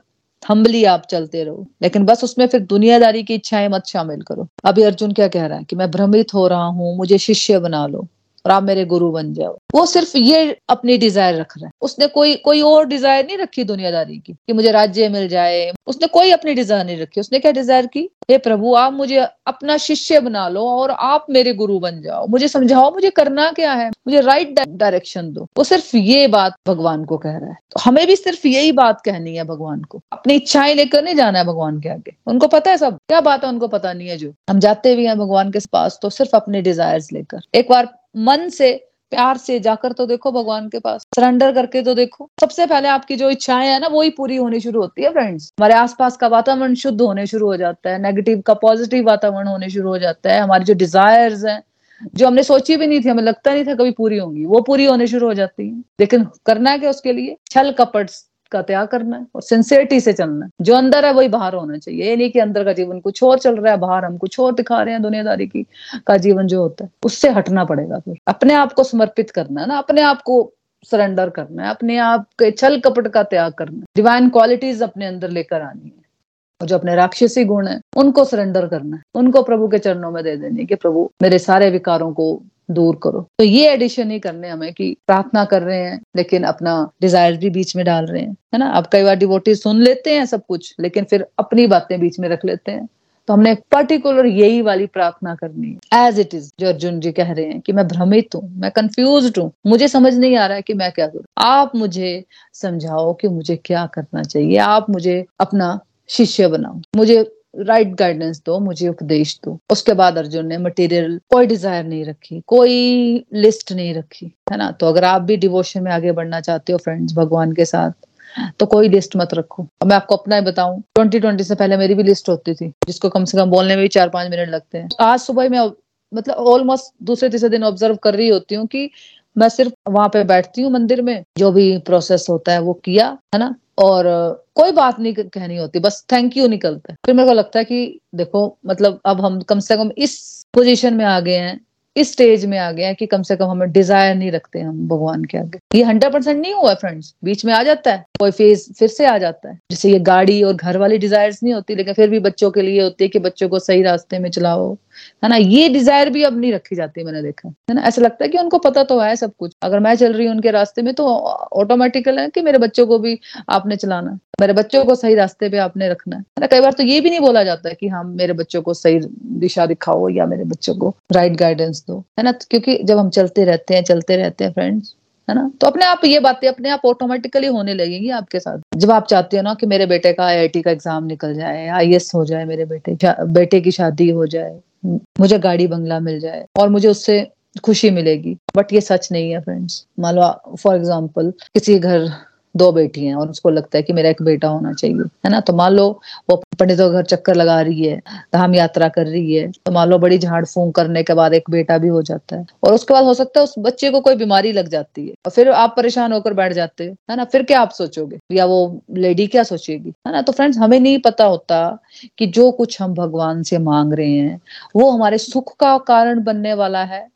हम्बली आप चलते रहो। लेकिन बस उसमें फिर दुनियादारी की इच्छाएँ मत शामिल करो। अभी अर्जुन क्या कह रहा है कि मैं भ्रमित हो रहा हूँ, मुझे शिष्य बना लो। और आप मेरे गुरु बन जाओ। वो सिर्फ़ ये अपनी डिज़ायर रख रहा है। उसने कोई कोई और डिज़ायर नहीं रखी दुनियादारी की कि मुझे राज्य मिल जाए। उसने कोई अपनी डिज़ायर नहीं रखी। उसने क्या डिज़ायर की? हे प्रभु, आप मुझे अपना शिष्य बना लो और आप मेरे गुरु बन जाओ। मुझे समझाओ, मुझे करना क्या है? मुझे राइट डायरेक्शन दो। वो सिर्फ़ ये बात भगवान को कह रहा है। तो हमें भी सिर्फ़ यही बात कहनी है भगवान को। अपनी इच्छाएँ लेकर नहीं जाना है भगवान के आगे। उनको पता है सब। क्या बात है उनको पता नहीं है जो। हम जाते भी हैं भगवान के पास तो सिर्फ़ अपने डिज़ायर लेकर। एक बार मन से, प्यार से जाकर तो देखो भगवान के पास। सरेंडर करके तो देखो। सबसे पहले आपकी जो इच्छाएँ है ना वही पूरी होनी शुरू होती है फ्रेंड्स हमारे आसपास का वातावरण शुद्ध होने शुरू हो जाता है। नेगेटिव का पॉजिटिव वातावरण होने शुरू हो जाता है। हमारी जो डिजायर्स हैं, जो हमने सोची भी नहीं थी, हमें लगता नहीं था कभी पूरी होंगी, वो पूरी होने शुरू हो जाती है। लेकिन करना है क्या उसके लिए? छल कपट का त्याग करना है और सिंसियरिटी से चलना है। जो अंदर है, वही बाहर होना चाहिए। ये नहीं कि अंदर का जीवन कुछ और चल रहा है, बाहर हम कुछ और दिखा रहे हैं, दुनियादारी की, का जीवन जो होता है, उससे हटना पड़ेगा फिर। अपने आप को समर्पित करना है ना, अपने आप को सरेंडर करना है, अपने आप के छल कपट का त्याग करना है। डिवाइन क्वालिटीज अपने अंदर लेकर आनी है। और जो अपने राक्षसी गुण है, उनको सरेंडर करना है। उनको प्रभु के चरणों में दे देनी कि प्रभु मेरे सारे विकारों को दूर करो। तो ये एडिशन ही करने हमें कि प्रार्थना कर रहे हैं, लेकिन अपना डिज़ायर भी बीच में डाल रहे हैं, है ना? अब कई बार डिवोटी सुन लेते हैं सब कुछ, लेकिन फिर अपनी बातें बीच में रख लेते हैं। तो हमने पर्टिकुलर यही वाली प्रार्थना करनी है। एज इट इज़ जो अर्जुन जी कह रहे हैं कि मैं भ्रमित हूँ, मैं कंफ्यूज हूँ, मुझे समझ नहीं आ रहा है कि मैं क्या करूँ। आप मुझे समझाओ कि मुझे क्या करना चाहिए। आप मुझे अपना शिष्य बनाओ। मुझे राइट right गाइडेंस दो, मुझे उपदेश दो। उसके बाद अर्जुन ने मटेरियल कोई डिज़ायर नहीं रखी, कोई लिस्ट नहीं रखी, है ना? तो अगर आप भी डिवोशन में आगे बढ़ना चाहते हो फ्रेंड्स भगवान के साथ तो कोई लिस्ट मत रखो। मैं आपको अपना ही बताऊँ 2020 से पहले मेरी भी लिस्ट होती थी, जिसको कम से कम बोलने में भी चार पाँच मिनट लगते हैं। आज सुबह मैं मतलब ऑलमोस्ट दूसरे तीसरे दिन ऑब्ज़र्व कर रही होती हूँ कि मैं सिर्फ़ वहाँ पे बैठती हूँ मंदिर में, जो भी प्रोसेस होता है वो किया, है ना? और कोई बात नहीं कहनी होती, बस थैंक यू निकलता है। फिर मेरे को लगता है कि देखो मतलब अब हम कम से कम इस पोजीशन में आ गए हैं, इस स्टेज में आ गए हैं कि कम से कम हमें डिज़ायर नहीं रखते हम भगवान के आगे। ये हंड्रेड परसेंट नहीं हुआ फ्रेंड्स बीच में आ जाता है, कोई फ़ेज़ फिर से आ जाता है। जैसे ये गाड़ी और घर वाली डिज़ायर नहीं होती, लेकिन फिर भी बच्चों के लिए होती है कि बच्चों को सही रास्ते में चलाओ। है ना? ये डिज़ायर भी अब नहीं रखी जाती मैंने देखा। है ना? ऐसा लगता है कि उनको पता तो है सब कुछ। अगर मैं चल रही हूँ उनके रास्ते में तो ऑटोमेटिकल है कि मेरे बच्चों को भी आपने चलाना मेरे बच्चों को सही रास्ते पे आपने रखना है। ना? कई बार तो ये भी नहीं बोला जाता कि हाँ मेरे बच्चों को सही दिशा दिखाओ या मेरे बच्चों को राइट गाइडेंस दो। है ना? क्योंकि जब हम चलते रहते हैं, चलते रहते हैं फ्रेंड्स है ना? तो अपने आप ये बातें अपने आप ऑटोमेटिकली होने लगेंगी आपके साथ। जब आप चाहते हो ना कि मेरे बेटे का आईआईटी का एग्ज़ाम निकल जाए आई हो जाए मेरे बेटे बेटे की शादी हो जाए मुझे गाड़ी बंगला मिल जाए और मुझे उससे खुशी मिलेगी। बट ये सच नहीं है फ्रेंड्स मान लो फॉर एग्ज़ाम्पल किसी घर दो बेटी हैं और उसको लगता है कि मेरा एक बेटा होना चाहिए। है ना? तो मान लो वो पंडितों के घर चक्कर लगा रही है, धाम यात्रा कर रही है तो मान लो बड़ी झाड़ फूंक करने के बाद एक बेटा भी हो जाता है। और उसके बाद हो सकता है उस बच्चे को कोई बीमारी लग जाती है, और फिर आप परेशान होकर बैठ जाते हैं। है ना? फिर क्या आप सोचोगे? या वो लेडी क्या सोचेगी? है ना? तो फ्रेंड्स, हमें नहीं पता होता कि जो कुछ हम भगवान से मांग रहे हैं, वो हमारे सुख का कारण बनने वाला है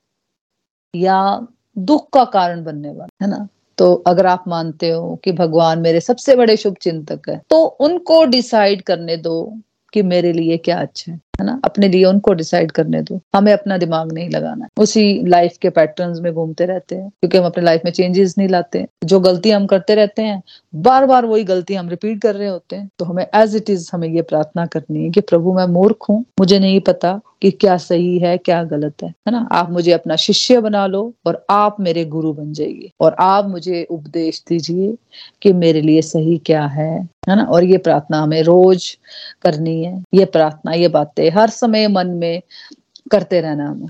या दुख का कारण बनने वाला है ना? तो अगर आप मानते हो कि भगवान मेरे सबसे बड़े शुभ चिंतक है तो उनको डिसाइड करने दो कि मेरे लिए क्या अच्छा है। है ना? अपने लिए उनको डिसाइड करने दो। हमें अपना दिमाग नहीं लगाना उसी लाइफ के पैटर्न्स में घूमते रहते हैं, क्योंकि हम अपने लाइफ में चेंजेस नहीं लाते। जो गलती हम करते रहते हैं बार बार वही गलती हम रिपीट कर रहे होते हैं। तो हमें एज इट इज़ हमें ये प्रार्थना करनी है कि प्रभु, मैं मूर्ख हूँ। मुझे नहीं पता कि क्या सही है, क्या गलत है। है ना? आप मुझे अपना शिष्य बना लो और आप मेरे गुरु बन जाइए। और आप मुझे उपदेश दीजिए कि मेरे लिए सही क्या है। है ना? और ये प्रार्थना हमें रोज करनी है। ये प्रार्थना, ये बातें हर समय मन में करते रहना हमें।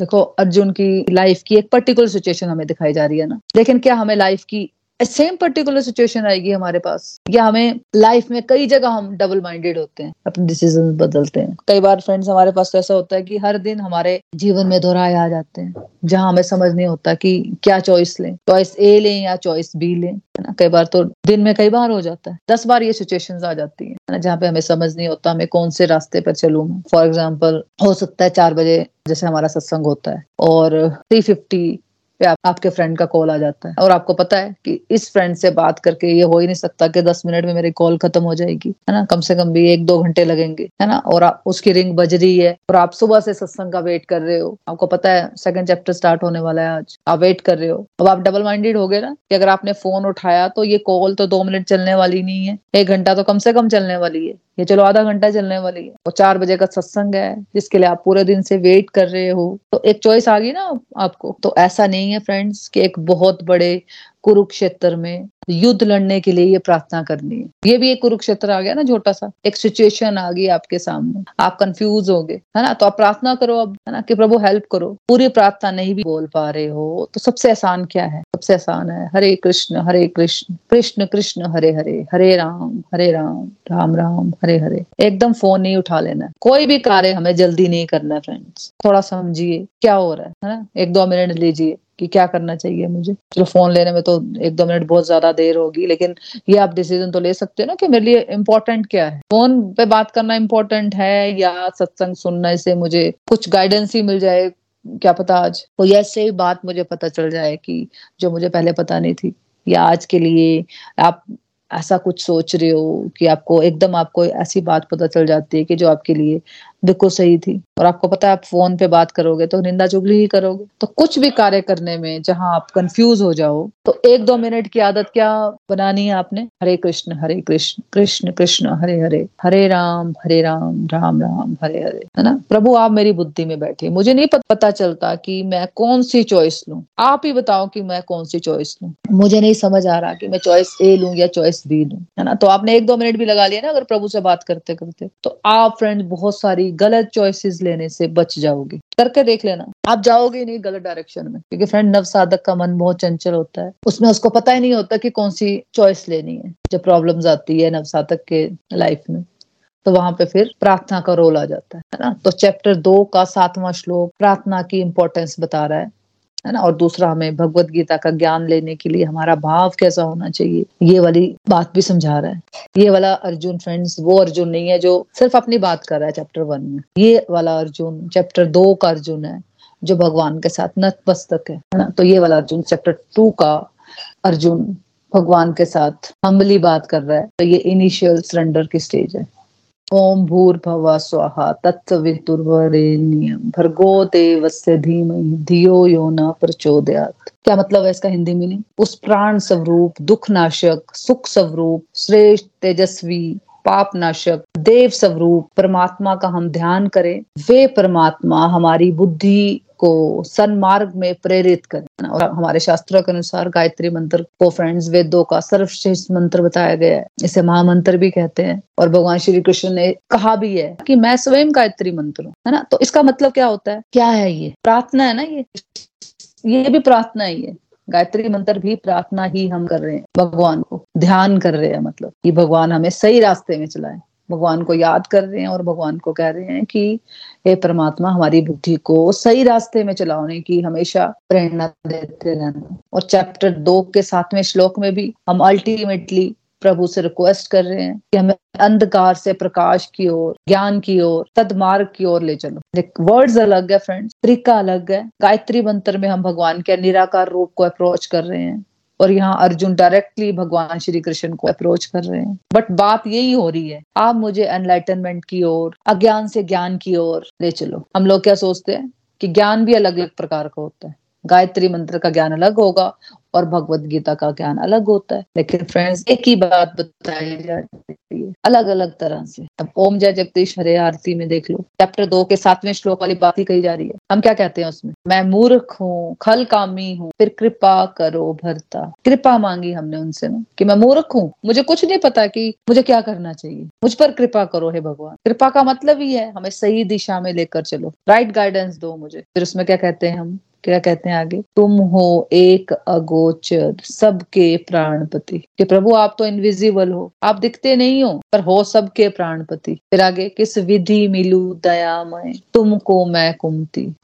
देखो, अर्जुन की लाइफ की एक पर्टिकुलर सिचुएशन हमें दिखाई जा रही है ना। लेकिन क्या हमें लाइफ की सेम पर्टिकुलर सिचुएशन आएगी हमारे पास। या हमें लाइफ में कई जगह हम डबल माइंडेड होते हैं, अपने डिसीज़न बदलते हैं। कई बार फ्रेंड्स हमारे पास तो ऐसा होता है कि हर दिन हमारे जीवन में दोहराए आ जाते हैं, जहाँ हमें समझ नहीं होता कि क्या चॉइस लें। चॉइस ए लें या चॉइस बी लें, है ना? कई बार तो दिन में कई बार हो जाता है। दस बार ये सिचुएशन आ जाती है ना? जहाँ पे हमें समझ नहीं होता हमें कौन से रास्ते पर चलू फॉर एग्ज़ाम्पल हो सकता है चार बजे जैसे हमारा सत्संग होता है, और थ्री फिफ्टी आपके फ्रेंड का कॉल आ जाता है। और आपको पता है कि इस फ्रेंड से बात करके ये हो ही नहीं सकता कि दस मिनट में मेरी कॉल खत्म हो जाएगी, है ना? कम से कम भी एक दो घंटे लगेंगे, है ना? और आप, उसकी रिंग बज रही है और आप सुबह से सत्संग का वेट कर रहे हो। आपको पता है सेकंड चैप्टर स्टार्ट होने वाला है आज। आप वेट कर रहे हो। अब आप डबल माइंडेड हो गए ना कि अगर आपने फ़ोन उठाया तो ये कॉल तो दो मिनट चलने वाली नहीं है, एक घंटा तो कम से कम चलने वाली है। ये चलो आधा घंटा चलने वाली है। और चार बजे का सत्संग है, जिसके लिए आप पूरे दिन से वेट कर रहे हो। तो एक चॉइस आ गई ना आपको। तो ऐसा नहीं है फ्रेंड्स कि एक बहुत बड़े कुरुक्षेत्र में युद्ध लड़ने के लिए ये प्रार्थना करनी है। ये भी एक कुरुक्षेत्र आ गया ना छोटा सा। एक सिचुएशन आ गई आपके सामने। आप कंफ्यूज हो गए, है ना? तो आप प्रार्थना करो अब, है ना? कि प्रभु हेल्प करो। पूरी प्रार्थना नहीं भी बोल पा रहे हो तो सबसे आसान क्या है? सबसे आसान है, हरे कृष्ण हरे कृष्ण। कृष्ण कृष्ण, हरे हरे। हरे राम हरे राम राम राम, हरे हरे। एकदम फ़ोन नहीं उठा लेना। कोई भी कार्य हमें जल्दी नहीं करना फ्रेंड्स थोड़ा समझिए, क्या हो रहा है ना? एक दो मिनट लीजिए। कि क्या करना चाहिए मुझे? चलो फ़ोन लेने में तो एक दो मिनट बहुत ज़्यादा देर होगी, लेकिन ये आप डिसीज़न तो ले सकते हो ना कि मेरे लिए इम्पोर्टेंट क्या है? फ़ोन पे बात करना इम्पोर्टेंट है या सत्संग सुनने से मुझे कुछ गाइडेंस ही मिल जाए? क्या पता आज कोई ऐसे ही बात मुझे पता चल जाए कि जो मुझे पहले पता नहीं थी। या आज के लिए आप ऐसा कुछ सोच रहे हो कि आपको, एकदम आपको ऐसी बात पता चल जाती है कि जो आपके लिए बिल्कुल सही थी। और आपको पता है, आप फ़ोन पे बात करोगे तो निंदा चुगली ही करोगे। तो कुछ भी कार्य करने में जहाँ आप कंफ्यूज हो जाओ तो एक दो मिनट की आदत क्या बनानी है आपने? हरे कृष्ण हरे कृष्ण कृष्ण कृष्ण, हरे हरे हरे राम हरे राम राम राम, हरे हरे, है ना? प्रभु, आप मेरी बुद्धि में बैठे। मुझे नहीं पता चलता कि मैं कौन सी चॉइस लू। आप ही बताओ कि मैं कौन सी चॉइस लू। मुझे नहीं समझ आ रहा कि मैं चॉइस ए लू या चॉइस बी लू, है ना? तो आपने एक दो मिनट भी लगा लिया ना अगर प्रभु से बात करते करते तो आप फ्रेंड बहुत सारी गलत चॉइसेस लेने से बच जाओगे। करके देख लेना। आप जाओगे नहीं गलत डायरेक्शन में, क्योंकि फ्रेंड नव साधक का मन बहुत चंचल होता है। उसमें उसको पता ही नहीं होता कि कौन सी चॉइस लेनी है, जब प्रॉब्लम्स आती है नव साधक के लाइफ में। तो वहाँ पे फिर प्रार्थना का रोल आ जाता है ना? तो चैप्टर दो का सातवां श्लोक प्रार्थना की इंपॉर्टेंस बता रहा है। है ना? और दूसरा हमें भगवत गीता का ज्ञान लेने के लिए हमारा भाव कैसा होना चाहिए? ये वाली बात भी समझा रहा है। ये वाला अर्जुन फ्रेंड्स वो अर्जुन नहीं है जो सिर्फ़ अपनी बात कर रहा है चैप्टर वन में। ये वाला अर्जुन चैप्टर दो का अर्जुन है, जो भगवान के साथ नतमस्तक है ना? तो ये वाला अर्जुन चैप्टर टू का अर्जुन भगवान के साथ हम्बली बात कर रहा है। तो ये इनिशियल सरेंडर की स्टेज है। ओम भूर्भव स्वाहा तत्सवितुर्वरेण्यम भर्गो देवस्य धीमहि, धियो यो न प्रचोदयात। क्या मतलब है इसका हिंदी मीनिंग उस प्राण स्वरूप, दुख नाशक, सुख स्वरूप, श्रेष्ठ, तेजस्वी पाप नाशक देव स्वरूप, परमात्मा का हम ध्यान करें, वे परमात्मा हमारी बुद्धि को सन्मार्ग में प्रेरित करें। और हमारे शास्त्रों के अनुसार गायत्री मंत्र को फ्रेंड्स वेदों का सर्वश्रेष्ठ मंत्र बताया गया है। इसे महामंत्र भी कहते हैं। और भगवान श्री कृष्ण ने कहा भी है कि मैं स्वयं गायत्री मंत्र हूँ, है ना? तो इसका मतलब क्या होता है? क्या है ये? प्रार्थना है ना ये? ये भी प्रार्थना ही है। गायत्री मंत्र भी प्रार्थना ही हम कर रहे हैं, भगवान को। ध्यान कर रहे हैं मतलब कि भगवान हमें सही रास्ते में चलाए। भगवान को याद कर रहे हैं और भगवान को कह रहे हैं कि, हे परमात्मा, हमारी बुद्धि को सही रास्ते में चलाने की हमेशा प्रेरणा देते रहना। और चैप्टर दो के सातवें श्लोक में भी हम अल्टीमेटली प्रभु से रिक्वेस्ट कर रहे हैं कि हमें अंधकार से प्रकाश की ओर, ज्ञान की ओर, सदमार्ग की ओर ले चलो। वर्ड्स अलग है फ्रेंड्स तरीका अलग है। गायत्री मंत्र में हम भगवान के निराकार रूप को अप्रोच कर रहे हैं और यहाँ अर्जुन डायरेक्टली भगवान श्री कृष्ण को अप्रोच कर रहे हैं। बट बात यही हो रही है, आप मुझे एनलाइटनमेंट की ओर, अज्ञान से ज्ञान की ओर ले चलो। हम लोग क्या सोचते हैं कि ज्ञान भी अलग अलग प्रकार का होता है। गायत्री मंत्र का ज्ञान अलग होगा और भगवत गीता का ज्ञान अलग होता है। लेकिन फ्रेंड्स एक ही बात बताई जाती है अलग अलग तरह से। अब ओम जय जगदीश, हरे आरती में देख लो। चैप्टर दो के सातवें श्लोक वाली बात ही कही जा रही है। हम क्या कहते हैं उसमें? मैं मूर्ख हूँ खल कामी हूँ, फिर कृपा करो भरता। कृपा मांगी हमने उनसे ना, कि मैं मूर्ख हूँ। मुझे कुछ नहीं पता कि मुझे क्या करना चाहिए। मुझ पर कृपा करो, हे भगवान। कृपा का मतलब ही है, हमें सही दिशा में लेकर चलो। राइट गाइडेंस दो मुझे। फिर उसमें क्या कहते हैं हम? क्या कहते हैं आगे? तुम हो एक अगोचर सबके प्राणपति। कि प्रभु, आप तो इनविजिबल हो। आप दिखते नहीं हो, पर हो सबके प्राणपति। फिर आगे, किस विधि मिलू दयामय? तुमको मैं कुमती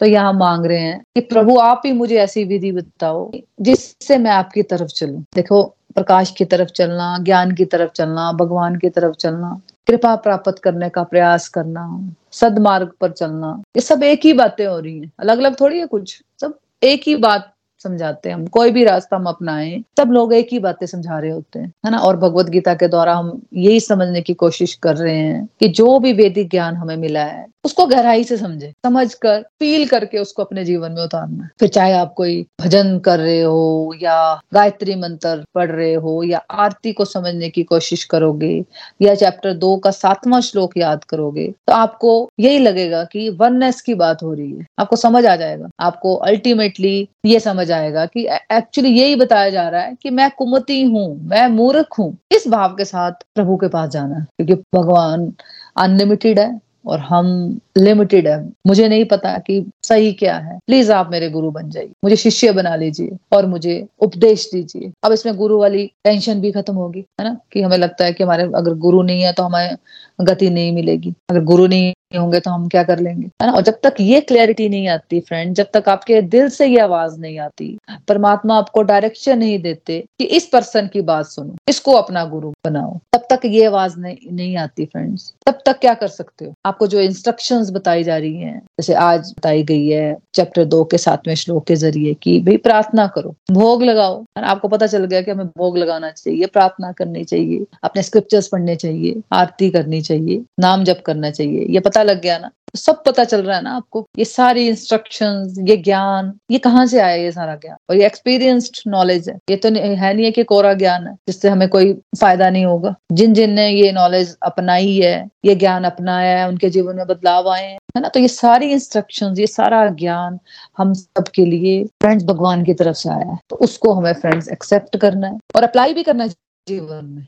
तो यहाँ मांग रहे हैं कि प्रभु, आप ही मुझे ऐसी विधि बताओ, जिससे मैं आपकी तरफ़ चलूँ। देखो, प्रकाश की तरफ़ चलना, ज्ञान की तरफ़ चलना, भगवान की तरफ़ चलना, कृपा प्राप्त करने का प्रयास करना। सदमार्ग पर चलना। ये सब एक ही बातें हो रही हैं। अलग अलग थोड़ी है कुछ। सब एक ही बात समझाते हैं। हम कोई भी रास्ता हम अपनाएँ, सब लोग एक ही बातें समझा रहे होते हैं। है ना? और भगवत गीता के द्वारा हम यही समझने की कोशिश कर रहे हैं कि जो भी वैदिक ज्ञान हमें मिला है उसको गहराई से समझे समझ कर फील करके उसको अपने जीवन में उतारना। फिर चाहे आप कोई भजन कर रहे हो या गायत्री मंत्र पढ़ रहे हो या आरती को समझने की कोशिश करोगे या चैप्टर दो का सातवां श्लोक याद करोगे तो आपको यही लगेगा कि वननेस की बात हो रही है। आपको समझ आ जाएगा। आपको अल्टीमेटली ये समझ आएगा कि एक्चुअली यही बताया जा रहा है कि मैं कुमति हूँ, मैं मूर्ख हूँ। इस भाव के साथ प्रभु के पास जाना है क्योंकि भगवान अनलिमिटेड है। और हम लिमिटेड है। मुझे नहीं पता कि सही क्या है। प्लीज़ आप मेरे गुरु बन जाइए। मुझे शिष्य बना लीजिए और मुझे उपदेश दीजिए। अब इसमें गुरु वाली टेंशन भी खत्म होगी, है ना? कि हमें लगता है कि हमारे, अगर गुरु नहीं है तो हमें गति नहीं मिलेगी। अगर गुरु नहीं होंगे तो हम क्या कर लेंगे? है ना? और जब तक ये क्लैरिटी नहीं आती फ्रेंड जब तक आपके दिल से ये आवाज़ नहीं आती परमात्मा आपको डायरेक्शन नहीं देते कि इस पर्सन की बात सुनो इसको अपना गुरु बनाओ तब तक ये आवाज़ नहीं, नहीं आती फ्रेंड्स तब तक क्या कर सकते हो? आपको जो इंस्ट्रक्शंस बताई जा रही हैं जैसे आज बताई गई है चैप्टर दो के सातवें श्लोक के ज़रिए कि भाई प्रार्थना करो भोग लगाओ। आपको पता चल गया कि हमें भोग लगाना चाहिए प्रार्थना करनी चाहिए अपने स्क्रिप्चर्स पढ़ने चाहिए आरती करनी चाहिए नाम जप करना चाहिए। ये पता लग गया ना, सब पता चल रहा है ना आपको, ये सारी इंस्ट्रक्शंस ये ज्ञान, ये कहाँ से आया ये सारा ज्ञान? और ये एक्सपीरियंस्ड नॉलेज है। ये तो है नहीं है कि कोरा ज्ञान है, जिससे हमें कोई फ़ायदा नहीं होगा। जिन जिन ने ये नॉलेज अपनाई है, ये ज्ञान अपनाया है, उनके जीवन में बदलाव आए हैं, है ना? तो ये सारी इंस्ट्रक्शंस ये सारा ज्ञान हम सब के लिए फ्रेंड्स भगवान की तरफ़ से आया है। तो उसको हमें फ्रेंड्स एक्सेप्ट करना है और अप्लाई भी करना है जीवन में।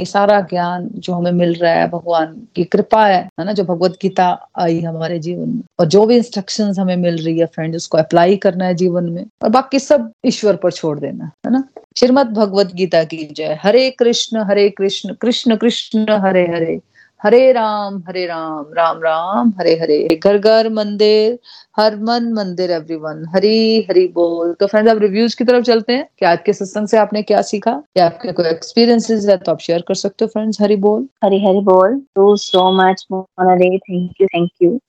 ये सारा ज्ञान जो हमें मिल रहा है, भगवान की कृपा है है ना, जो भगवत गीता आई हमारे जीवन में। और जो भी इंस्ट्रक्शंस हमें मिल रही है फ्रेंड उसको अप्लाई करना है जीवन में। और बाकी सब ईश्वर पर छोड़ देना, है ना। श्रीमद भगवत गीता की जय। हरे कृष्ण हरे कृष्ण कृष्ण कृष्ण, हरे हरे। हरे राम हरे राम राम राम, हरे हरे। घर घर मंदिर, हर मन मंदिर एवरीवन हरी हरी बोल। तो फ्रेंड्स अब रिव्यूज़ की तरफ़ चलते हैं। कि आज के सत्संग से आपने क्या सीखा? या आपके कोई एक्सपीरियंसेस है तो आप शेयर कर सकते हो फ्रेंड्स हरी बोल। हरी हरी बोल। To so much thank you thank you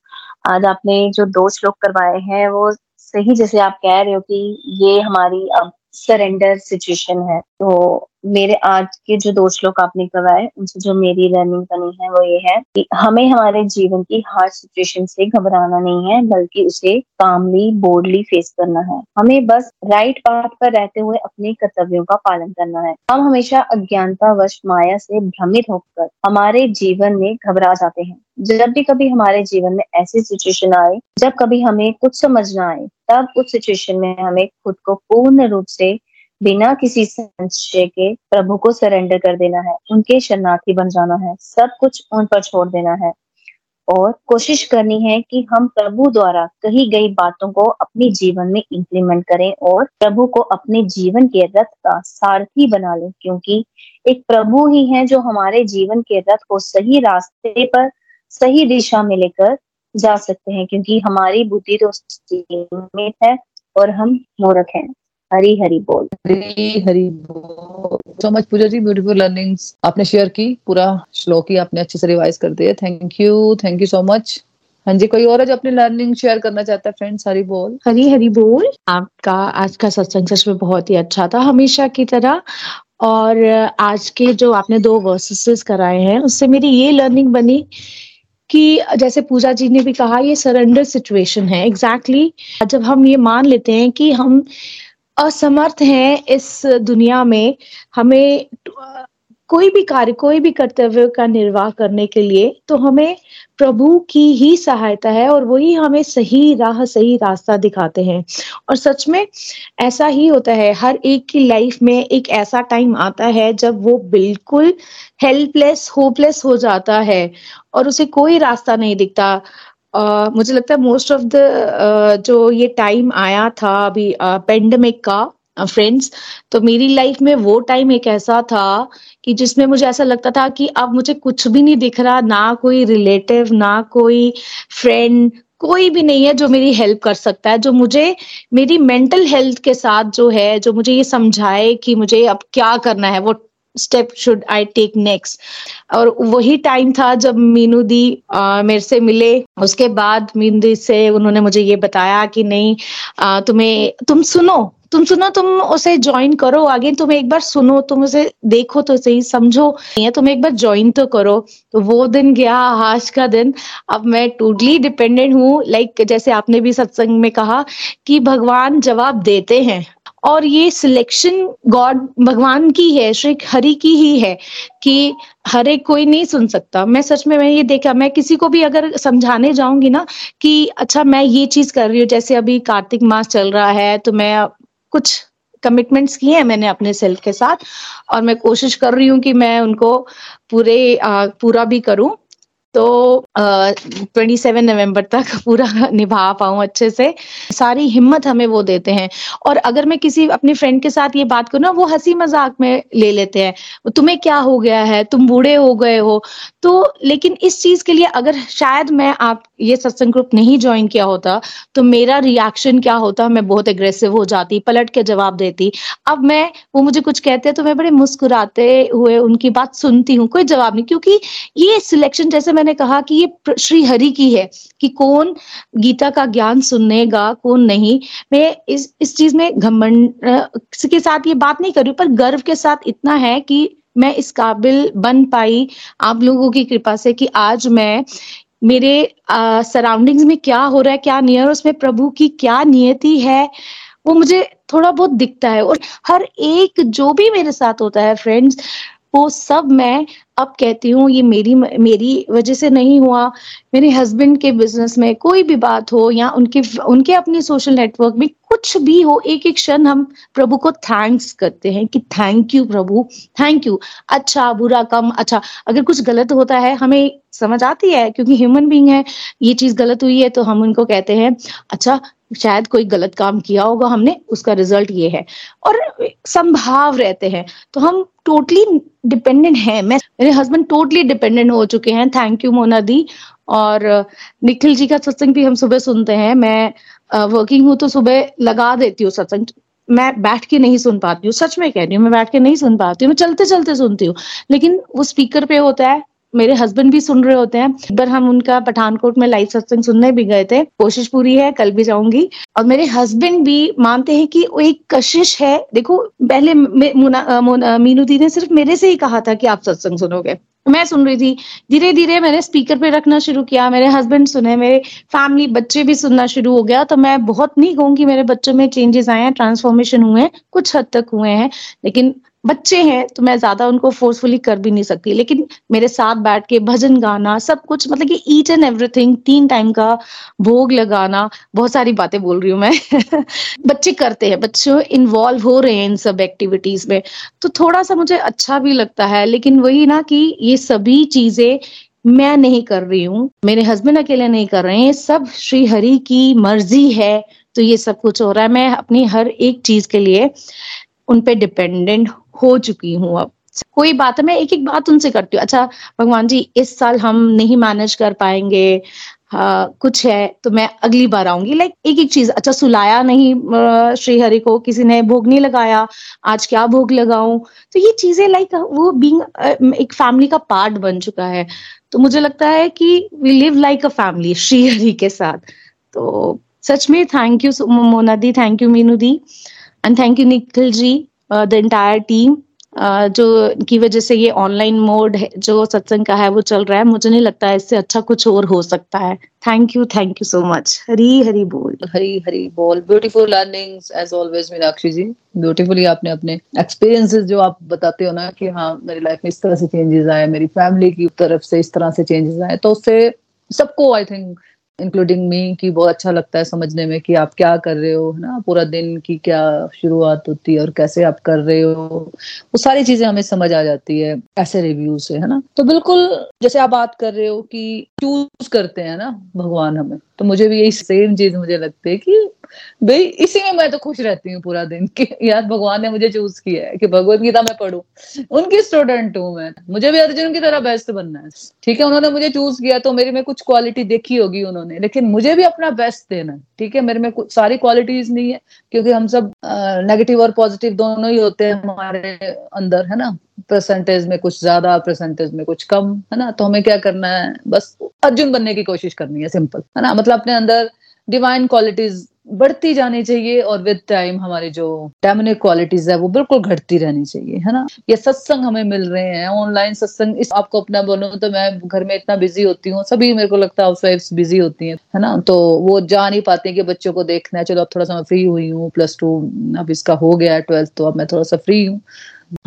आज आपने जो दो श्लोक करवाए हैं, वो सही जैसे आप कह रहे हो कि ये हमारी अब सरेंडर सिचुएशन है। तो मेरे आज के जो दो श्लोक आपने करवाए उनसे जो मेरी लर्निंग बनी है, वो ये है कि हमें हमारे जीवन की हार्ड सिचुएशन से घबराना नहीं है, बल्कि उसे कामली बोर्डली फेस करना है। हमें बस राइट पाथ पर रहते हुए अपने कर्तव्यों का पालन करना है। हम हमेशा अज्ञानता वश माया से भ्रमित होकर हमारे जीवन में घबरा जाते हैं। जब भी कभी हमारे जीवन में ऐसी सिचुएशन आए, जब कभी हमें कुछ समझ ना आए, तब उस सिचुएशन में हमें खुद को पूर्ण रूप से बिना किसी संशय के प्रभु को सरेंडर कर देना है, उनके शरणार्थी बन जाना है, सब कुछ उन पर छोड़ देना है। और कोशिश करनी है कि हम प्रभु द्वारा कही गई बातों को अपने जीवन में इंप्लीमेंट करें और प्रभु को अपने जीवन के रथ का सारथी बना लें, क्योंकि एक प्रभु ही है जो हमारे जीवन के रथ को सही रास्ते पर, सही दिशा में लेकर जा सकते हैं, क्योंकि हमारी बुद्धि तो सीमित है और हम मूर्ख हैं। हरी हरी बोल। हरी हरी बोल। So much Puja ji beautiful learnings आपने शेयर की पूरा श्लोक ही आपने अच्छे से रिवाइज कर दिया thank you thank you so much हाँ जी कोई और है जो अपनी लर्निंग शेयर करना चाहता है फ्रेंड्स हरी बोल? हरी हरी बोल। आपका आज का सत्संग सच में बहुत ही अच्छा था हमेशा की तरह। और आज के जो आपने दो वर्सेस कराए हैं उससे मेरी ये लर्निंग बनी कि जैसे पूजा जी ने भी कहा ये सरेंडर सिचुएशन है। एग्जैक्टली exactly, जब हम ये मान लेते हैं कि हम असमर्थ हैं इस दुनिया में, हमें, कोई भी कार्य, कोई भी कर्तव्य का निर्वाह करने के लिए तो हमें प्रभु की ही सहायता है और वही हमें सही राह, सही रास्ता दिखाते हैं। और सच में, ऐसा ही होता है, हर एक की लाइफ में एक ऐसा टाइम आता है, जब वो बिल्कुल हेल्पलेस होपलेस हो जाता है और उसे कोई रास्ता नहीं दिखता। Uh, मुझे लगता है मोस्ट ऑफ़ द जो ये टाइम आया था अभी पेंडेमिक uh, का फ्रेंड्स तो मेरी लाइफ में वो टाइम एक ऐसा था कि जिसमें मुझे ऐसा लगता था कि अब मुझे कुछ भी नहीं दिख रहा ना कोई रिलेटिव ना कोई फ्रेंड कोई भी नहीं है जो मेरी हेल्प कर सकता है जो मुझे मेरी मेंटल हेल्थ के साथ जो है जो मुझे ये समझाए कि मुझे अब क्या करना है वो step should I take next और वही टाइम था जब मीनू दी आ, मेरे से मिले। उसके बाद मीनू दी से उन्होंने मुझे ये बताया कि नहीं आ, तुम्हें तुम सुनो तुम सुनो तुम उसे ज्वाइन करो। आगे तुम एक बार सुनो तुम उसे देखो तो सही समझो। या तुम एक बार ज्वाइन तो करो। तो वो दिन गया आज का दिन। अब मैं टोटली डिपेंडेंट हूँ। लाइक जैसे आपने भी सत्संग में कहा कि भगवान जवाब देते हैं। और ये सिलेक्शन गॉड भगवान की है श्री हरि की ही है कि हर एक कोई नहीं सुन सकता। मैं सच में मैं ये देखा मैं किसी को भी अगर समझाने जाऊँगी ना कि अच्छा मैं ये चीज़ कर रही हूँ जैसे अभी कार्तिक मास चल रहा है तो मैं कुछ कमिटमेंट्स किए हैं मैंने अपने सेल्फ के साथ और मैं कोशिश कर रही हूँ कि मैं उनको पूरे आ, पूरा भी करूँ। तो ट्वेंटी सेवन नवंबर तक पूरा निभा पाऊँ अच्छे से। सारी हिम्मत हमें वो देते हैं। और अगर मैं किसी अपने फ्रेंड के साथ ये बात करूँ ना, वो हँसी मज़ाक में ले लेते हैं। तुम्हें क्या हो गया है? तुम बूढ़े हो गए हो। तो लेकिन इस चीज़ के लिए अगर शायद मैं आप, ये सत्संग ग्रुप नहीं ज्वाइन किया होता तो मेरा रिएक्शन क्या होता? मैं बहुत एग्रेसिव हो जाती, पलट के जवाब देती। अब मैं, वो मुझे कुछ कहते हैं तो मैं बड़े मुस्कुराते हुए उनकी बात सुनती हूँ, कोई जवाब नहीं। क्योंकि ये सिलेक्शन जैसे मैंने कहा कि ये श्री हरि की है कि कौन गीता का ज्ञान सुनेगा, कौन नहीं। मैं इस इस चीज़ में घमंड के साथ ये बात नहीं कर रही पर गर्व के साथ इतना है कि मैं इस काबिल बन पाई आप लोगों की कृपा से कि आज मैं, मेरे सराउंडिंग्स में क्या हो रहा है, क्या और उसमें प्रभु की क्या नियति है, वो मुझे थोड़ा बहुत दिखता है। और हर एक, जो भी मेरे साथ होता है फ्रेंड्स वो सब मैं अब कहती हूँ, ये मेरी मेरी वजह से नहीं हुआ। मेरे हस्बैंड के बिज़नेस में कोई भी बात हो या उनके उनके अपने सोशल नेटवर्क में कुछ भी हो एक एक क्षण हम प्रभु को थैंक्स करते हैं कि थैंक यू प्रभु थैंक यू अच्छा बुरा कम अच्छा अगर कुछ गलत होता है, हमें समझ आती है, क्योंकि ह्यूमन बींग है, ये चीज़ गलत हुई है तो हम उनको कहते हैं अच्छा शायद कोई गलत काम किया होगा हमने, उसका रिज़ल्ट ये है। और संभाव रहते हैं। तो हम टोटली डिपेंडेंट हैं। मैं, मेरे हस्बैंड टोटली डिपेंडेंट हो चुके हैं। थैंक यू मोना दी और निखिल जी का सत्संग भी हम सुबह सुनते हैं। मैं वर्किंग हूँ तो सुबह लगा देती हूँ सत्संग। मैं बैठ के नहीं सुन पाती हूँ। सच में कह रही हूँ, मैं बैठ के नहीं सुन पाती हूँ। मैं चलते चलते सुनती हूँ। लेकिन वो स्पीकर पे होता है। मेरे हस्बैंड भी सुन रहे होते हैं। एक बार हम उनका पठानकोट में लाइव सत्संग सुनने भी गए थे। कोशिश पूरी है, कल भी जाऊँगी। और मेरे हस्बैंड भी मानते हैं कि वो एक कशिश है। देखो, पहले मीनू दी ने सिर्फ़ मेरे से ही कहा था कि आप सत्संग सुनोगे। मैं सुन रही थी। धीरे धीरे मैंने स्पीकर पे रखना शुरू किया, मेरे हस्बैंड सुने, मेरे फैमिली बच्चे भी सुनना शुरू हो गया। तो मैं बहुत नहीं कहूँगी मेरे बच्चों में चेंजेस आए हैं ट्रांसफॉर्मेशन हुए हैं, कुछ हद तक हुए हैं। लेकिन बच्चे हैं तो मैं ज़्यादा उनको फोर्सफुली कर भी नहीं सकती। लेकिन मेरे साथ बैठ के भजन गाना, सब कुछ मतलब कि ईट एंड एवरीथिंग तीन टाइम का भोग लगाना, बहुत सारी बातें बोल रही हूँ मैं। बच्चे करते हैं, बच्चे इन्वॉल्व हो रहे हैं इन सब एक्टिविटीज़ में। तो थोड़ा सा मुझे अच्छा भी लगता है, लेकिन वही ना कि ये सभी चीज़ें मैं नहीं कर रही हूँ, मेरे हस्बैंड अकेले नहीं कर रहे हैं सब श्री हरि की मर्ज़ी है तो ये सब कुछ हो रहा है। मैं अपनी हर एक चीज़ के लिए उन पे डिपेंडेंट हो चुकी हूँ अब। कोई बात है, मैं एक एक बात उनसे करती हूँ। अच्छा भगवान जी, इस साल हम नहीं मैनेज कर पाएँगे हाँ कुछ है तो मैं अगली बार आऊँगी। लाइक एक एक चीज़ अच्छा सुलाया नहीं श्री हरि को, किसी ने भोग नहीं लगाया, आज क्या भोग लगाऊँ? तो ये चीज़ें लाइक वो बींग एक फैमिली का पार्ट बन चुका है। तो मुझे लगता है कि we live like a family Shri Hari के साथ। तो सच में thank you Mona di thank you Meenu di. And thank you Nikhil ji the entire team जो की वजह से ये ऑनलाइन मोड जो सत्संग का है, वो चल रहा है। मुझे नहीं लगता है इससे अच्छा कुछ और हो सकता है। Thank you thank you so much Hari Hari बोल। हरी हरी बोल। Beautiful learnings as always Meenakshi ji. Beautifully आपने अपने एक्सपीरियंसेस जो आप बताते हो ना कि हाँ मेरी लाइफ में इस तरह से चेंजेस आए, मेरी फैमिली की तरफ़ से इस तरह से चेंजेस आए तो उससे सबको आई थिंक इंक्लूडिंग मी कि बहुत अच्छा लगता है समझने में कि आप क्या कर रहे हो, है ना? पूरा दिन की क्या शुरुआत होती है और कैसे आप कर रहे हो? वो सारी चीज़ें हमें समझ आ जाती है, ऐसे रिव्यू से, है ना? तो बिल्कुल, जैसे आप बात कर रहे हो कि चूज़ करते हैं ना भगवान हमें तो मुझे भी यही सेम चीज़ मुझे लगती है कि भाई, इसी में मैं तो खुश रहती हूँ पूरा दिन कि। यार, भगवान ने मुझे चूज़ किया है कि भगवत गीता मैं पढ़ू। उनकी स्टूडेंट हूँ मैं। मुझे भी अर्जुन की तरह बेस्ट बनना है। ठीक है, उन्होंने मुझे चूज़ किया तो मेरी में कुछ क्वालिटी देखी होगी उन्होंने। उन्होंने लेकिन मुझे भी अपना बेस्ट देना है, ठीक है? मेरे में कुछ सारी क्वालिटीज नहीं है, क्योंकि हम सब नेगेटिव और पॉजिटिव दोनों ही होते हैं हमारे अंदर, है ना? परसेंटेज में कुछ ज़्यादा परसेंटेज में कुछ कम, है ना? तो हमें क्या करना है? बस अर्जुन बनने की कोशिश करनी है सिंपल है ना? मतलब अपने अंदर डिवाइन क्वालिटीज बढ़ती जानी चाहिए और विद टाइम हमारी जो डेमोनिक क्वालिटीज है, वो बिल्कुल घटती रहनी चाहिए, है ना? ये सत्संग हमें मिल रहे हैं ऑनलाइन सत्संग, इस आपको अपना बोलूँ तो मैं घर में इतना बिज़ी होती हूँ, सभी मेरे को लगता है हाउस बिज़ी होती हैं, है ना? तो वो जा नहीं पाते कि बच्चों को देखना है, चलो अब थोड़ा सा मैं फ्री हुई हूँ प्लस टू अब इसका हो गया है ट्वेल्थ तो अब मैं थोड़ा सा फ्री हूँ।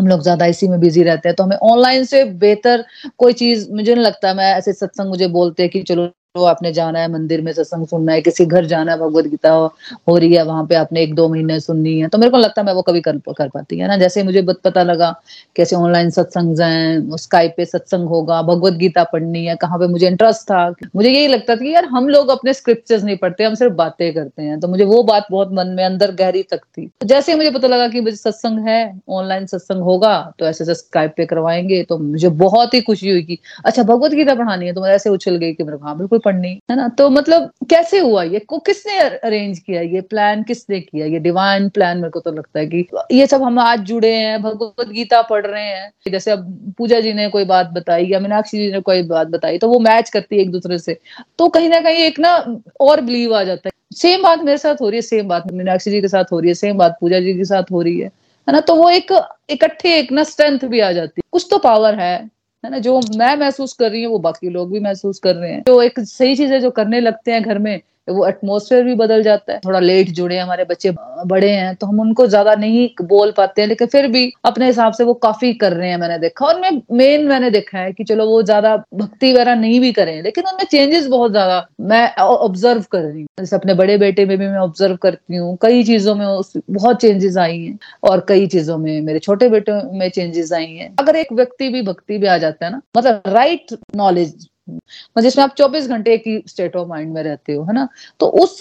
हम लोग ज़्यादा इसी में बिज़ी रहते हैं तो हमें ऑनलाइन से बेहतर कोई चीज़, मुझे नहीं लगता मैं ऐसे सत्संग मुझे बोलते हैं कि चलो तो आपने जाना है मंदिर में सत्संग सुनना है किसी घर जाना है भगवत गीता हो हो रही है वहाँ पे आपने एक दो महीने सुननी है तो मेरे को लगता है मैं वो कभी कर, कर पाती है ना? जैसे मुझे पता लगा कैसे ऑनलाइन सत्संग हैं स्काइप पे सत्संग होगा भगवत गीता पढ़नी है कहाँ पे मुझे इंटरेस्ट था। मुझे यही लगता था कि यार हम लोग अपने स्क्रिप्चर्स नहीं पढ़ते हम सिर्फ़ बातें करते हैं तो मुझे वो बात बहुत मन में अंदर गहरी तक थी। तो जैसे मुझे पता लगा कि मुझे सत्संग है ऑनलाइन सत्संग होगा तो ऐसे ऐसे स्काइप पे करवाएँगे तो मुझे बहुत ही खुशी हुई कि अच्छा भगवत गीता पढ़ानी है। तो मैं ऐसे उछल गई कि मेरे को हाँ बिल्कुल पढ़नी। है ना? तो मतलब कैसे हुआ ये? को किसने अरेंज किया ये प्लान किसने किया? ये डिवाइन प्लान मेरे को तो लगता है कि ये सब हम आज जुड़े हैं, भगवत गीता पढ़ रहे हैं। जैसे अब पूजा जी ने कोई बात बताई, या मीनाक्षी जी ने कोई बात बताई तो वो मैच करती है एक दूसरे से। तो कहीं ना कहीं एक ना और बिलीव आ जाता है। सेम बात मेरे साथ हो रही है सेम बात मीनाक्षी जी के साथ हो रही है सेम बात पूजा जी के साथ हो रही है। है ना? तो वो एक इकट्ठे एक ना स्ट्रेंथ भी आ जाती है। कुछ तो पावर है। है ना? जो मैं महसूस कर रही हूँ, वो बाकी लोग भी महसूस कर रहे हैं। जो एक सही चीज़ है जो करने लगते हैं घर में वो एटमोसफेयर भी बदल जाता है। थोड़ा लेट जुड़े, हमारे बच्चे बड़े हैं तो हम उनको ज़्यादा नहीं बोल पाते हैं, लेकिन फिर भी अपने हिसाब से वो काफ़ी कर रहे हैं मैंने देखा। और मैं मेन मैंने देखा है कि चलो वो ज़्यादा भक्ति वगैरह नहीं भी करें, लेकिन उनमें चेंजेस बहुत ज़्यादा मैं ऑब्ज़र्व कर रही हूँ। जैसे अपने बड़े बेटे में भी मैं ऑब्ज़र्व करती हूँ, कई चीज़ों में बहुत चेंजेस आई हैं, और कई चीज़ों में मेरे छोटे बेटे में चेंजेस आई हैं। अगर एक व्यक्ति भी भक्ति भी आ जाता है ना मतलब राइट नॉलेज मतलब जिसमें आप 24 घंटे की स्टेट ऑफ़ माइंड में रहते हो, है ना? तो उस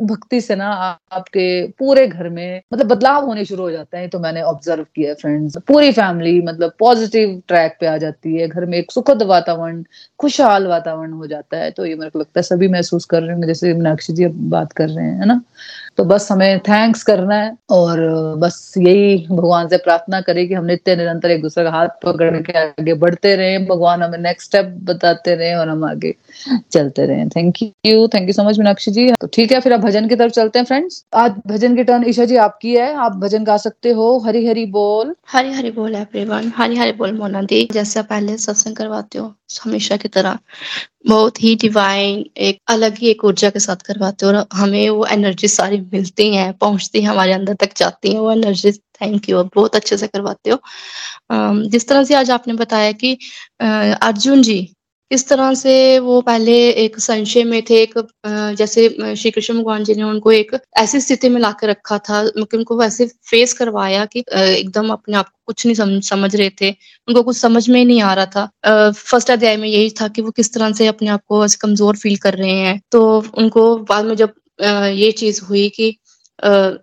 भक्ति से ना आपके पूरे घर में मतलब बदलाव होने शुरू हो जाते हैं तो मैंने ऑब्ज़र्व किया फ्रेंड्स पूरी फैमिली मतलब पॉजिटिव ट्रैक पे आ जाती है, घर में एक सुखद वातावरण, खुशहाल वातावरण हो जाता है तो ये मेरे को लगता है सभी महसूस कर रहे हैं जैसे मीनाक्षी जी बात कर रहे हैं, है ना? तो बस हमें थैंक्स करना है और बस यही भगवान से प्रार्थना करें कि हम नित्य निरंतर एक दूसरे का हाथ पकड़ के आगे बढ़ते रहे। भगवान हमें नेक्स्ट स्टेप बताते रहे और हम आगे चलते रहे। Thank you thank you so much Meenakshi ji. तो ठीक है, फिर आप भजन की तरफ़ चलते हैं फ्रेंड्स आज भजन की टर्न ईशा जी आपकी है। आप भजन गा सकते हो। हरी हरी बोल। हरी हरी बोल एवरीवन हरी हरी बोल मोना दी जैसे पहले सत्संग करवाते हो। हमेशा की तरह बहुत ही डिवाइन एक अलग ही एक ऊर्जा के साथ करवाते हो और हमें वो एनर्जी सारी मिलती है, पहुँचती है, हमारे अंदर तक जाती है, वो एनर्जी थैंक यू बहुत अच्छे से करवाते हो। जिस तरह से आज आपने बताया कि अर्जुन जी इस तरह से वो पहले एक संशय में थे, एक जैसे श्री कृष्ण भगवान जी ने उनको एक ऐसी स्थिति में लाकर रखा था उनको वैसे फेस करवाया कि एकदम अपने आप को कुछ नहीं समझ समझ रहे थे, उनको कुछ समझ में नहीं आ रहा था। फ़र्स्ट अध्याय में यही था कि वो किस तरह से अपने आप को कमज़ोर फील कर रहे हैं। तो उनको बाद में जब ये चीज़ हुई कि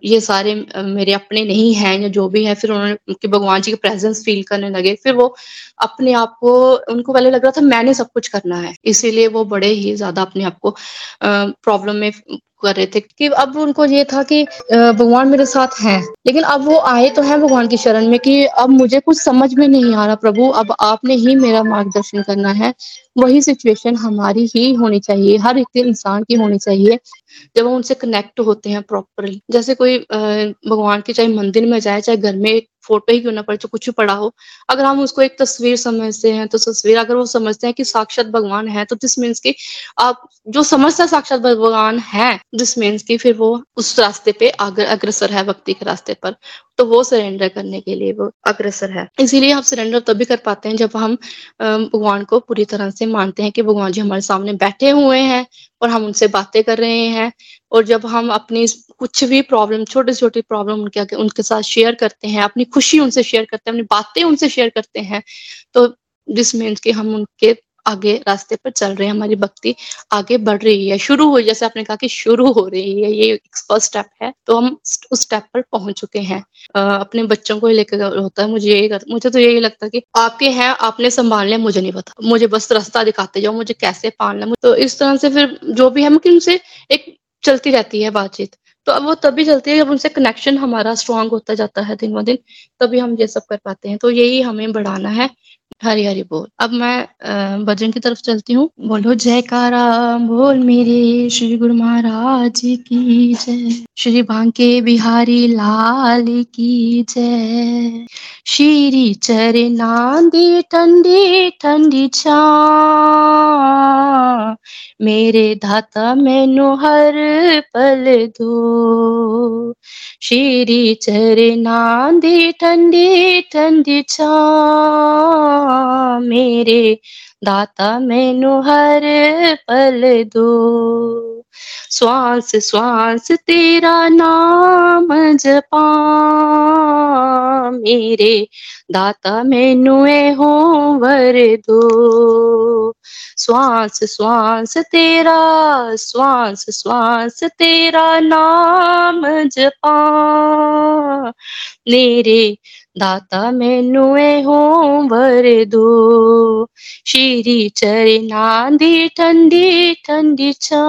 ये सारे मेरे अपने नहीं हैं या जो भी है, फिर उन्होंने, उनके भगवान जी के प्रेजेंस फील करने लगे। फिर वो अपने आप को, उनको पहले लग रहा था मैंने सब कुछ करना है। इसीलिए वो बड़े ही ज़्यादा अपने आप को प्रॉब्लम में कर रहे थे कि अब उनको ये था कि भगवान मेरे साथ हैं। लेकिन अब वो आए तो हैं भगवान की शरण में कि अब मुझे कुछ समझ में नहीं आ रहा, प्रभु, अब आपने ही मेरा मार्गदर्शन करना है। वही सिचुएशन हमारी ही होनी चाहिए, हर एक इंसान की होनी चाहिए, जब हम उनसे कनेक्ट होते हैं प्रॉपरली जैसे कोई भगवान के चाहे मंदिर में जाए, चाहे घर में फ़ोटो ही क्यों ना पड़े तो कुछ भी पड़ा हो, अगर हम उसको एक तस्वीर समझते हैं तो तस्वीर अगर वो समझते हैं कि साक्षात भगवान है तो दिस मीन्स की आप जो समझता है साक्षात भगवान है दिस मीन्स की फिर वो उस रास्ते पे अग्रसर है, भक्ति के रास्ते पर। तो वो सरेंडर करने के लिए वो अग्रसर है। इसीलिए हम सरेंडर तभी कर पाते हैं जब हम भगवान को पूरी तरह से मानते हैं कि भगवान जी हमारे सामने बैठे हुए हैं और हम उनसे बातें कर रहे हैं और जब हम अपनी कुछ भी प्रॉब्लम छोटी छोटी प्रॉब्लम उनके उनके साथ शेयर करते हैं, अपनी खुशी उनसे शेयर करते हैं, अपनी बातें उनसे शेयर करते हैं तो दिस मीन्स हम उनके आगे रास्ते पर चल रहे हैं, हमारी भक्ति आगे बढ़ रही है। शुरू हो, जैसे आपने कहा कि शुरू हो रही है, ये फ़र्स्ट स्टेप है। तो हम उस स्टेप पर पहुँच चुके हैं। अपने बच्चों को लेकर होता है, मुझे यही मुझे तो यही लगता है कि आपके हैं, आपने संभाल लिया, मुझे नहीं पता। मुझे बस रास्ता दिखाते जाओ, मुझे कैसे पालना तो इस तरह से फिर जो भी हम उनसे एक चलती रहती है बातचीत। तो अब वो तभी चलती है जब उनसे कनेक्शन हमारा स्ट्रांग होता जाता है दिन ब दिन, तभी हम ये सब कर पाते हैं। तो यही हमें बढ़ाना है। हरी हरी बोल। अब मैं भजन की तरफ़ चलती हूँ। बोलो, जयकारा, बोल मेरे श्री गुरु महाराज की जय। श्री बांके बिहारी लाल की जय। श्री चरना दी ठंडी ठंडी छा। मेरे धाता मैनु हर पल दो। श्री चरना दी ठंडी ठंडी छा। मेरे दाता मैनु हर पल दो। श्वास श्वास तेरा नाम जपा। मेरे दाता मैनु हो वर दो। श्वास श्वास तेरा श्वास श्वास तेरा नाम जपा। मेरे दाता मैनु हो वर दो। श्री चरना दी ठंडी ठंडी छा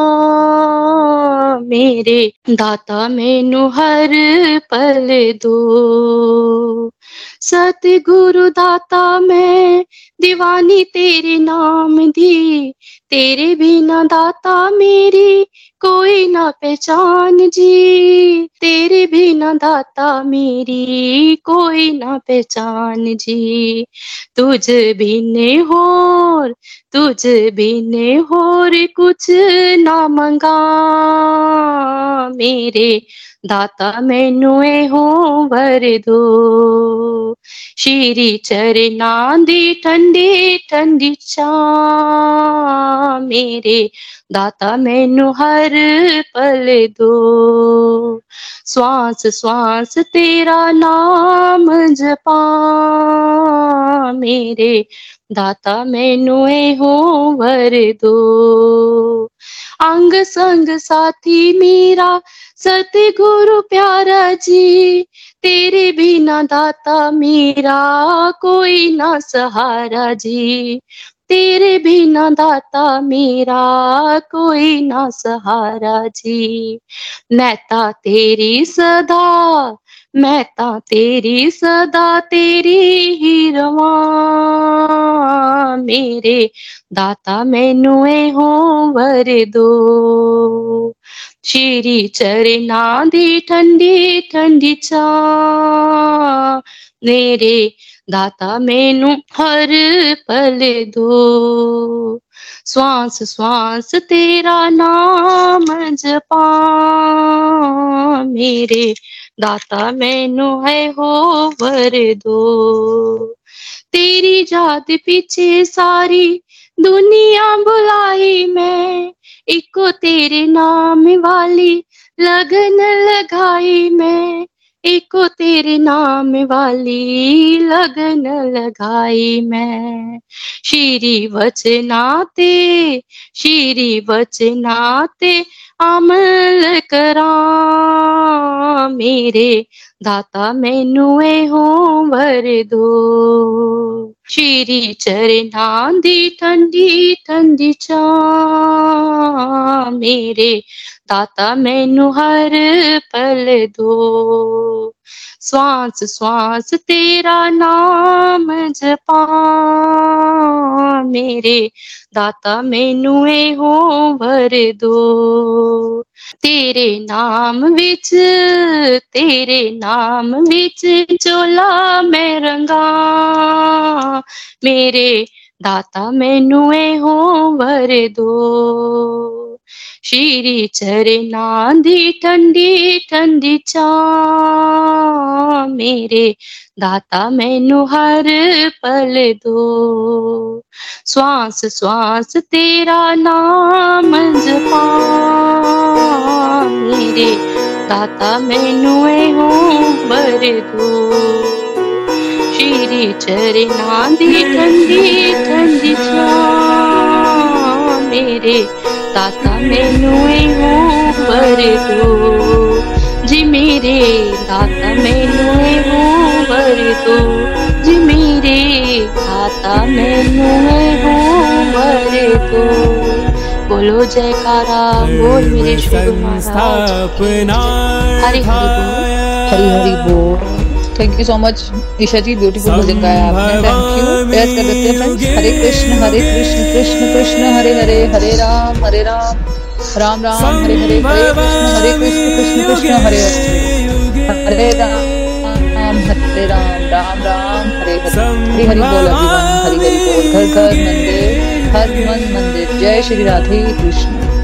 मेरे दाता मैनु हर पल दो। सतगुरु दाता मैं दीवानी तेरे नाम दी। तेरे बिना दाता मेरी कोई ना पहचान जी। तेरे बिना दाता मेरी कोई ना पहचान जी। तुझ बिने होर, तुझ बिने होर कुछ ना मंगा। मेरे दाता मैनु हो वर दो। श्री चरना दी ठंडी ठंडी चा मेरे दाता मैनु हर पल दो। श्वास श्वास तेरा नाम जपा दाता मैनु हो वर दो। अंग संग साथी मेरा, सतगुरु प्यारा जी, तेरे बिना दाता मेरा कोई ना सहारा जी। तेरे बिना दाता मेरा कोई ना सहारा जी। मैं ता तेरी सदा मैं ता तेरी, सदा तेरी ही रवा। मेरे दाता मैनु हो वर दो। श्री चरना दी ठंडी ठंडी चा। मेरे दाता मैनु हर पल दो। श्वास श्वास तेरा नाम जपा। मेरे दाता मैनू है हो वर दो। तेरी जात पीछे सारी दुनिया बुलाई मैं। इको तेरे नाम वाली लगन लगाई मैं। एको तेरे नाम वाली लगन लगाई मैं। श्री वचनाते श्री वचनाते अमल करा मेरे। दाता मैनु हो वर दो। श्री चरना दी ठंडी ठंडी चा मेरे। दाता मैनु हर पल दो। श्वास श्वास तेरा नाम जपा। मेरे दाता मैनु हो वर दो। तेरे नाम विच, तेरे नाम विच चोला मैं रंगा। मेरे दाता मैनु हो वर दो। श्री चरना दी ठंडी ठंडी चा। मेरे दाता मैनु हर पल दो। श्वास श्वास तेरा नाम जपा। मेरे दाता मैनु हो बर दो। श्री चरना दी ठंडी ठंडी चा। मेरे दाता मैनू वर दो जी मेरे दाता मैनू वर दो जी मेरे दाता मैनू वर दो बोलो जयकारा बोल मेरे श्री गुरु महाराज। हरि हरि बोल। हरी हरी बोल। Thank you so much Isha ji beautiful भजन गाया आपने. थैंक यू प्रेस कर देते हैं फ्रेंड्स हरे कृष्ण हरे कृष्ण कृष्ण कृष्ण हरे हरे हरे राम हरे राम राम राम हरे हरे हरे कृष्ण हरे कृष्ण कृष्ण कृष्ण हरे हरे हरे राम राम हरे राम राम राम हरे हरे हरी हरी बोल एवरीवन हरी हरी बोल घर घर मंदिर हर मन मंदिर जय श्री राधे कृष्ण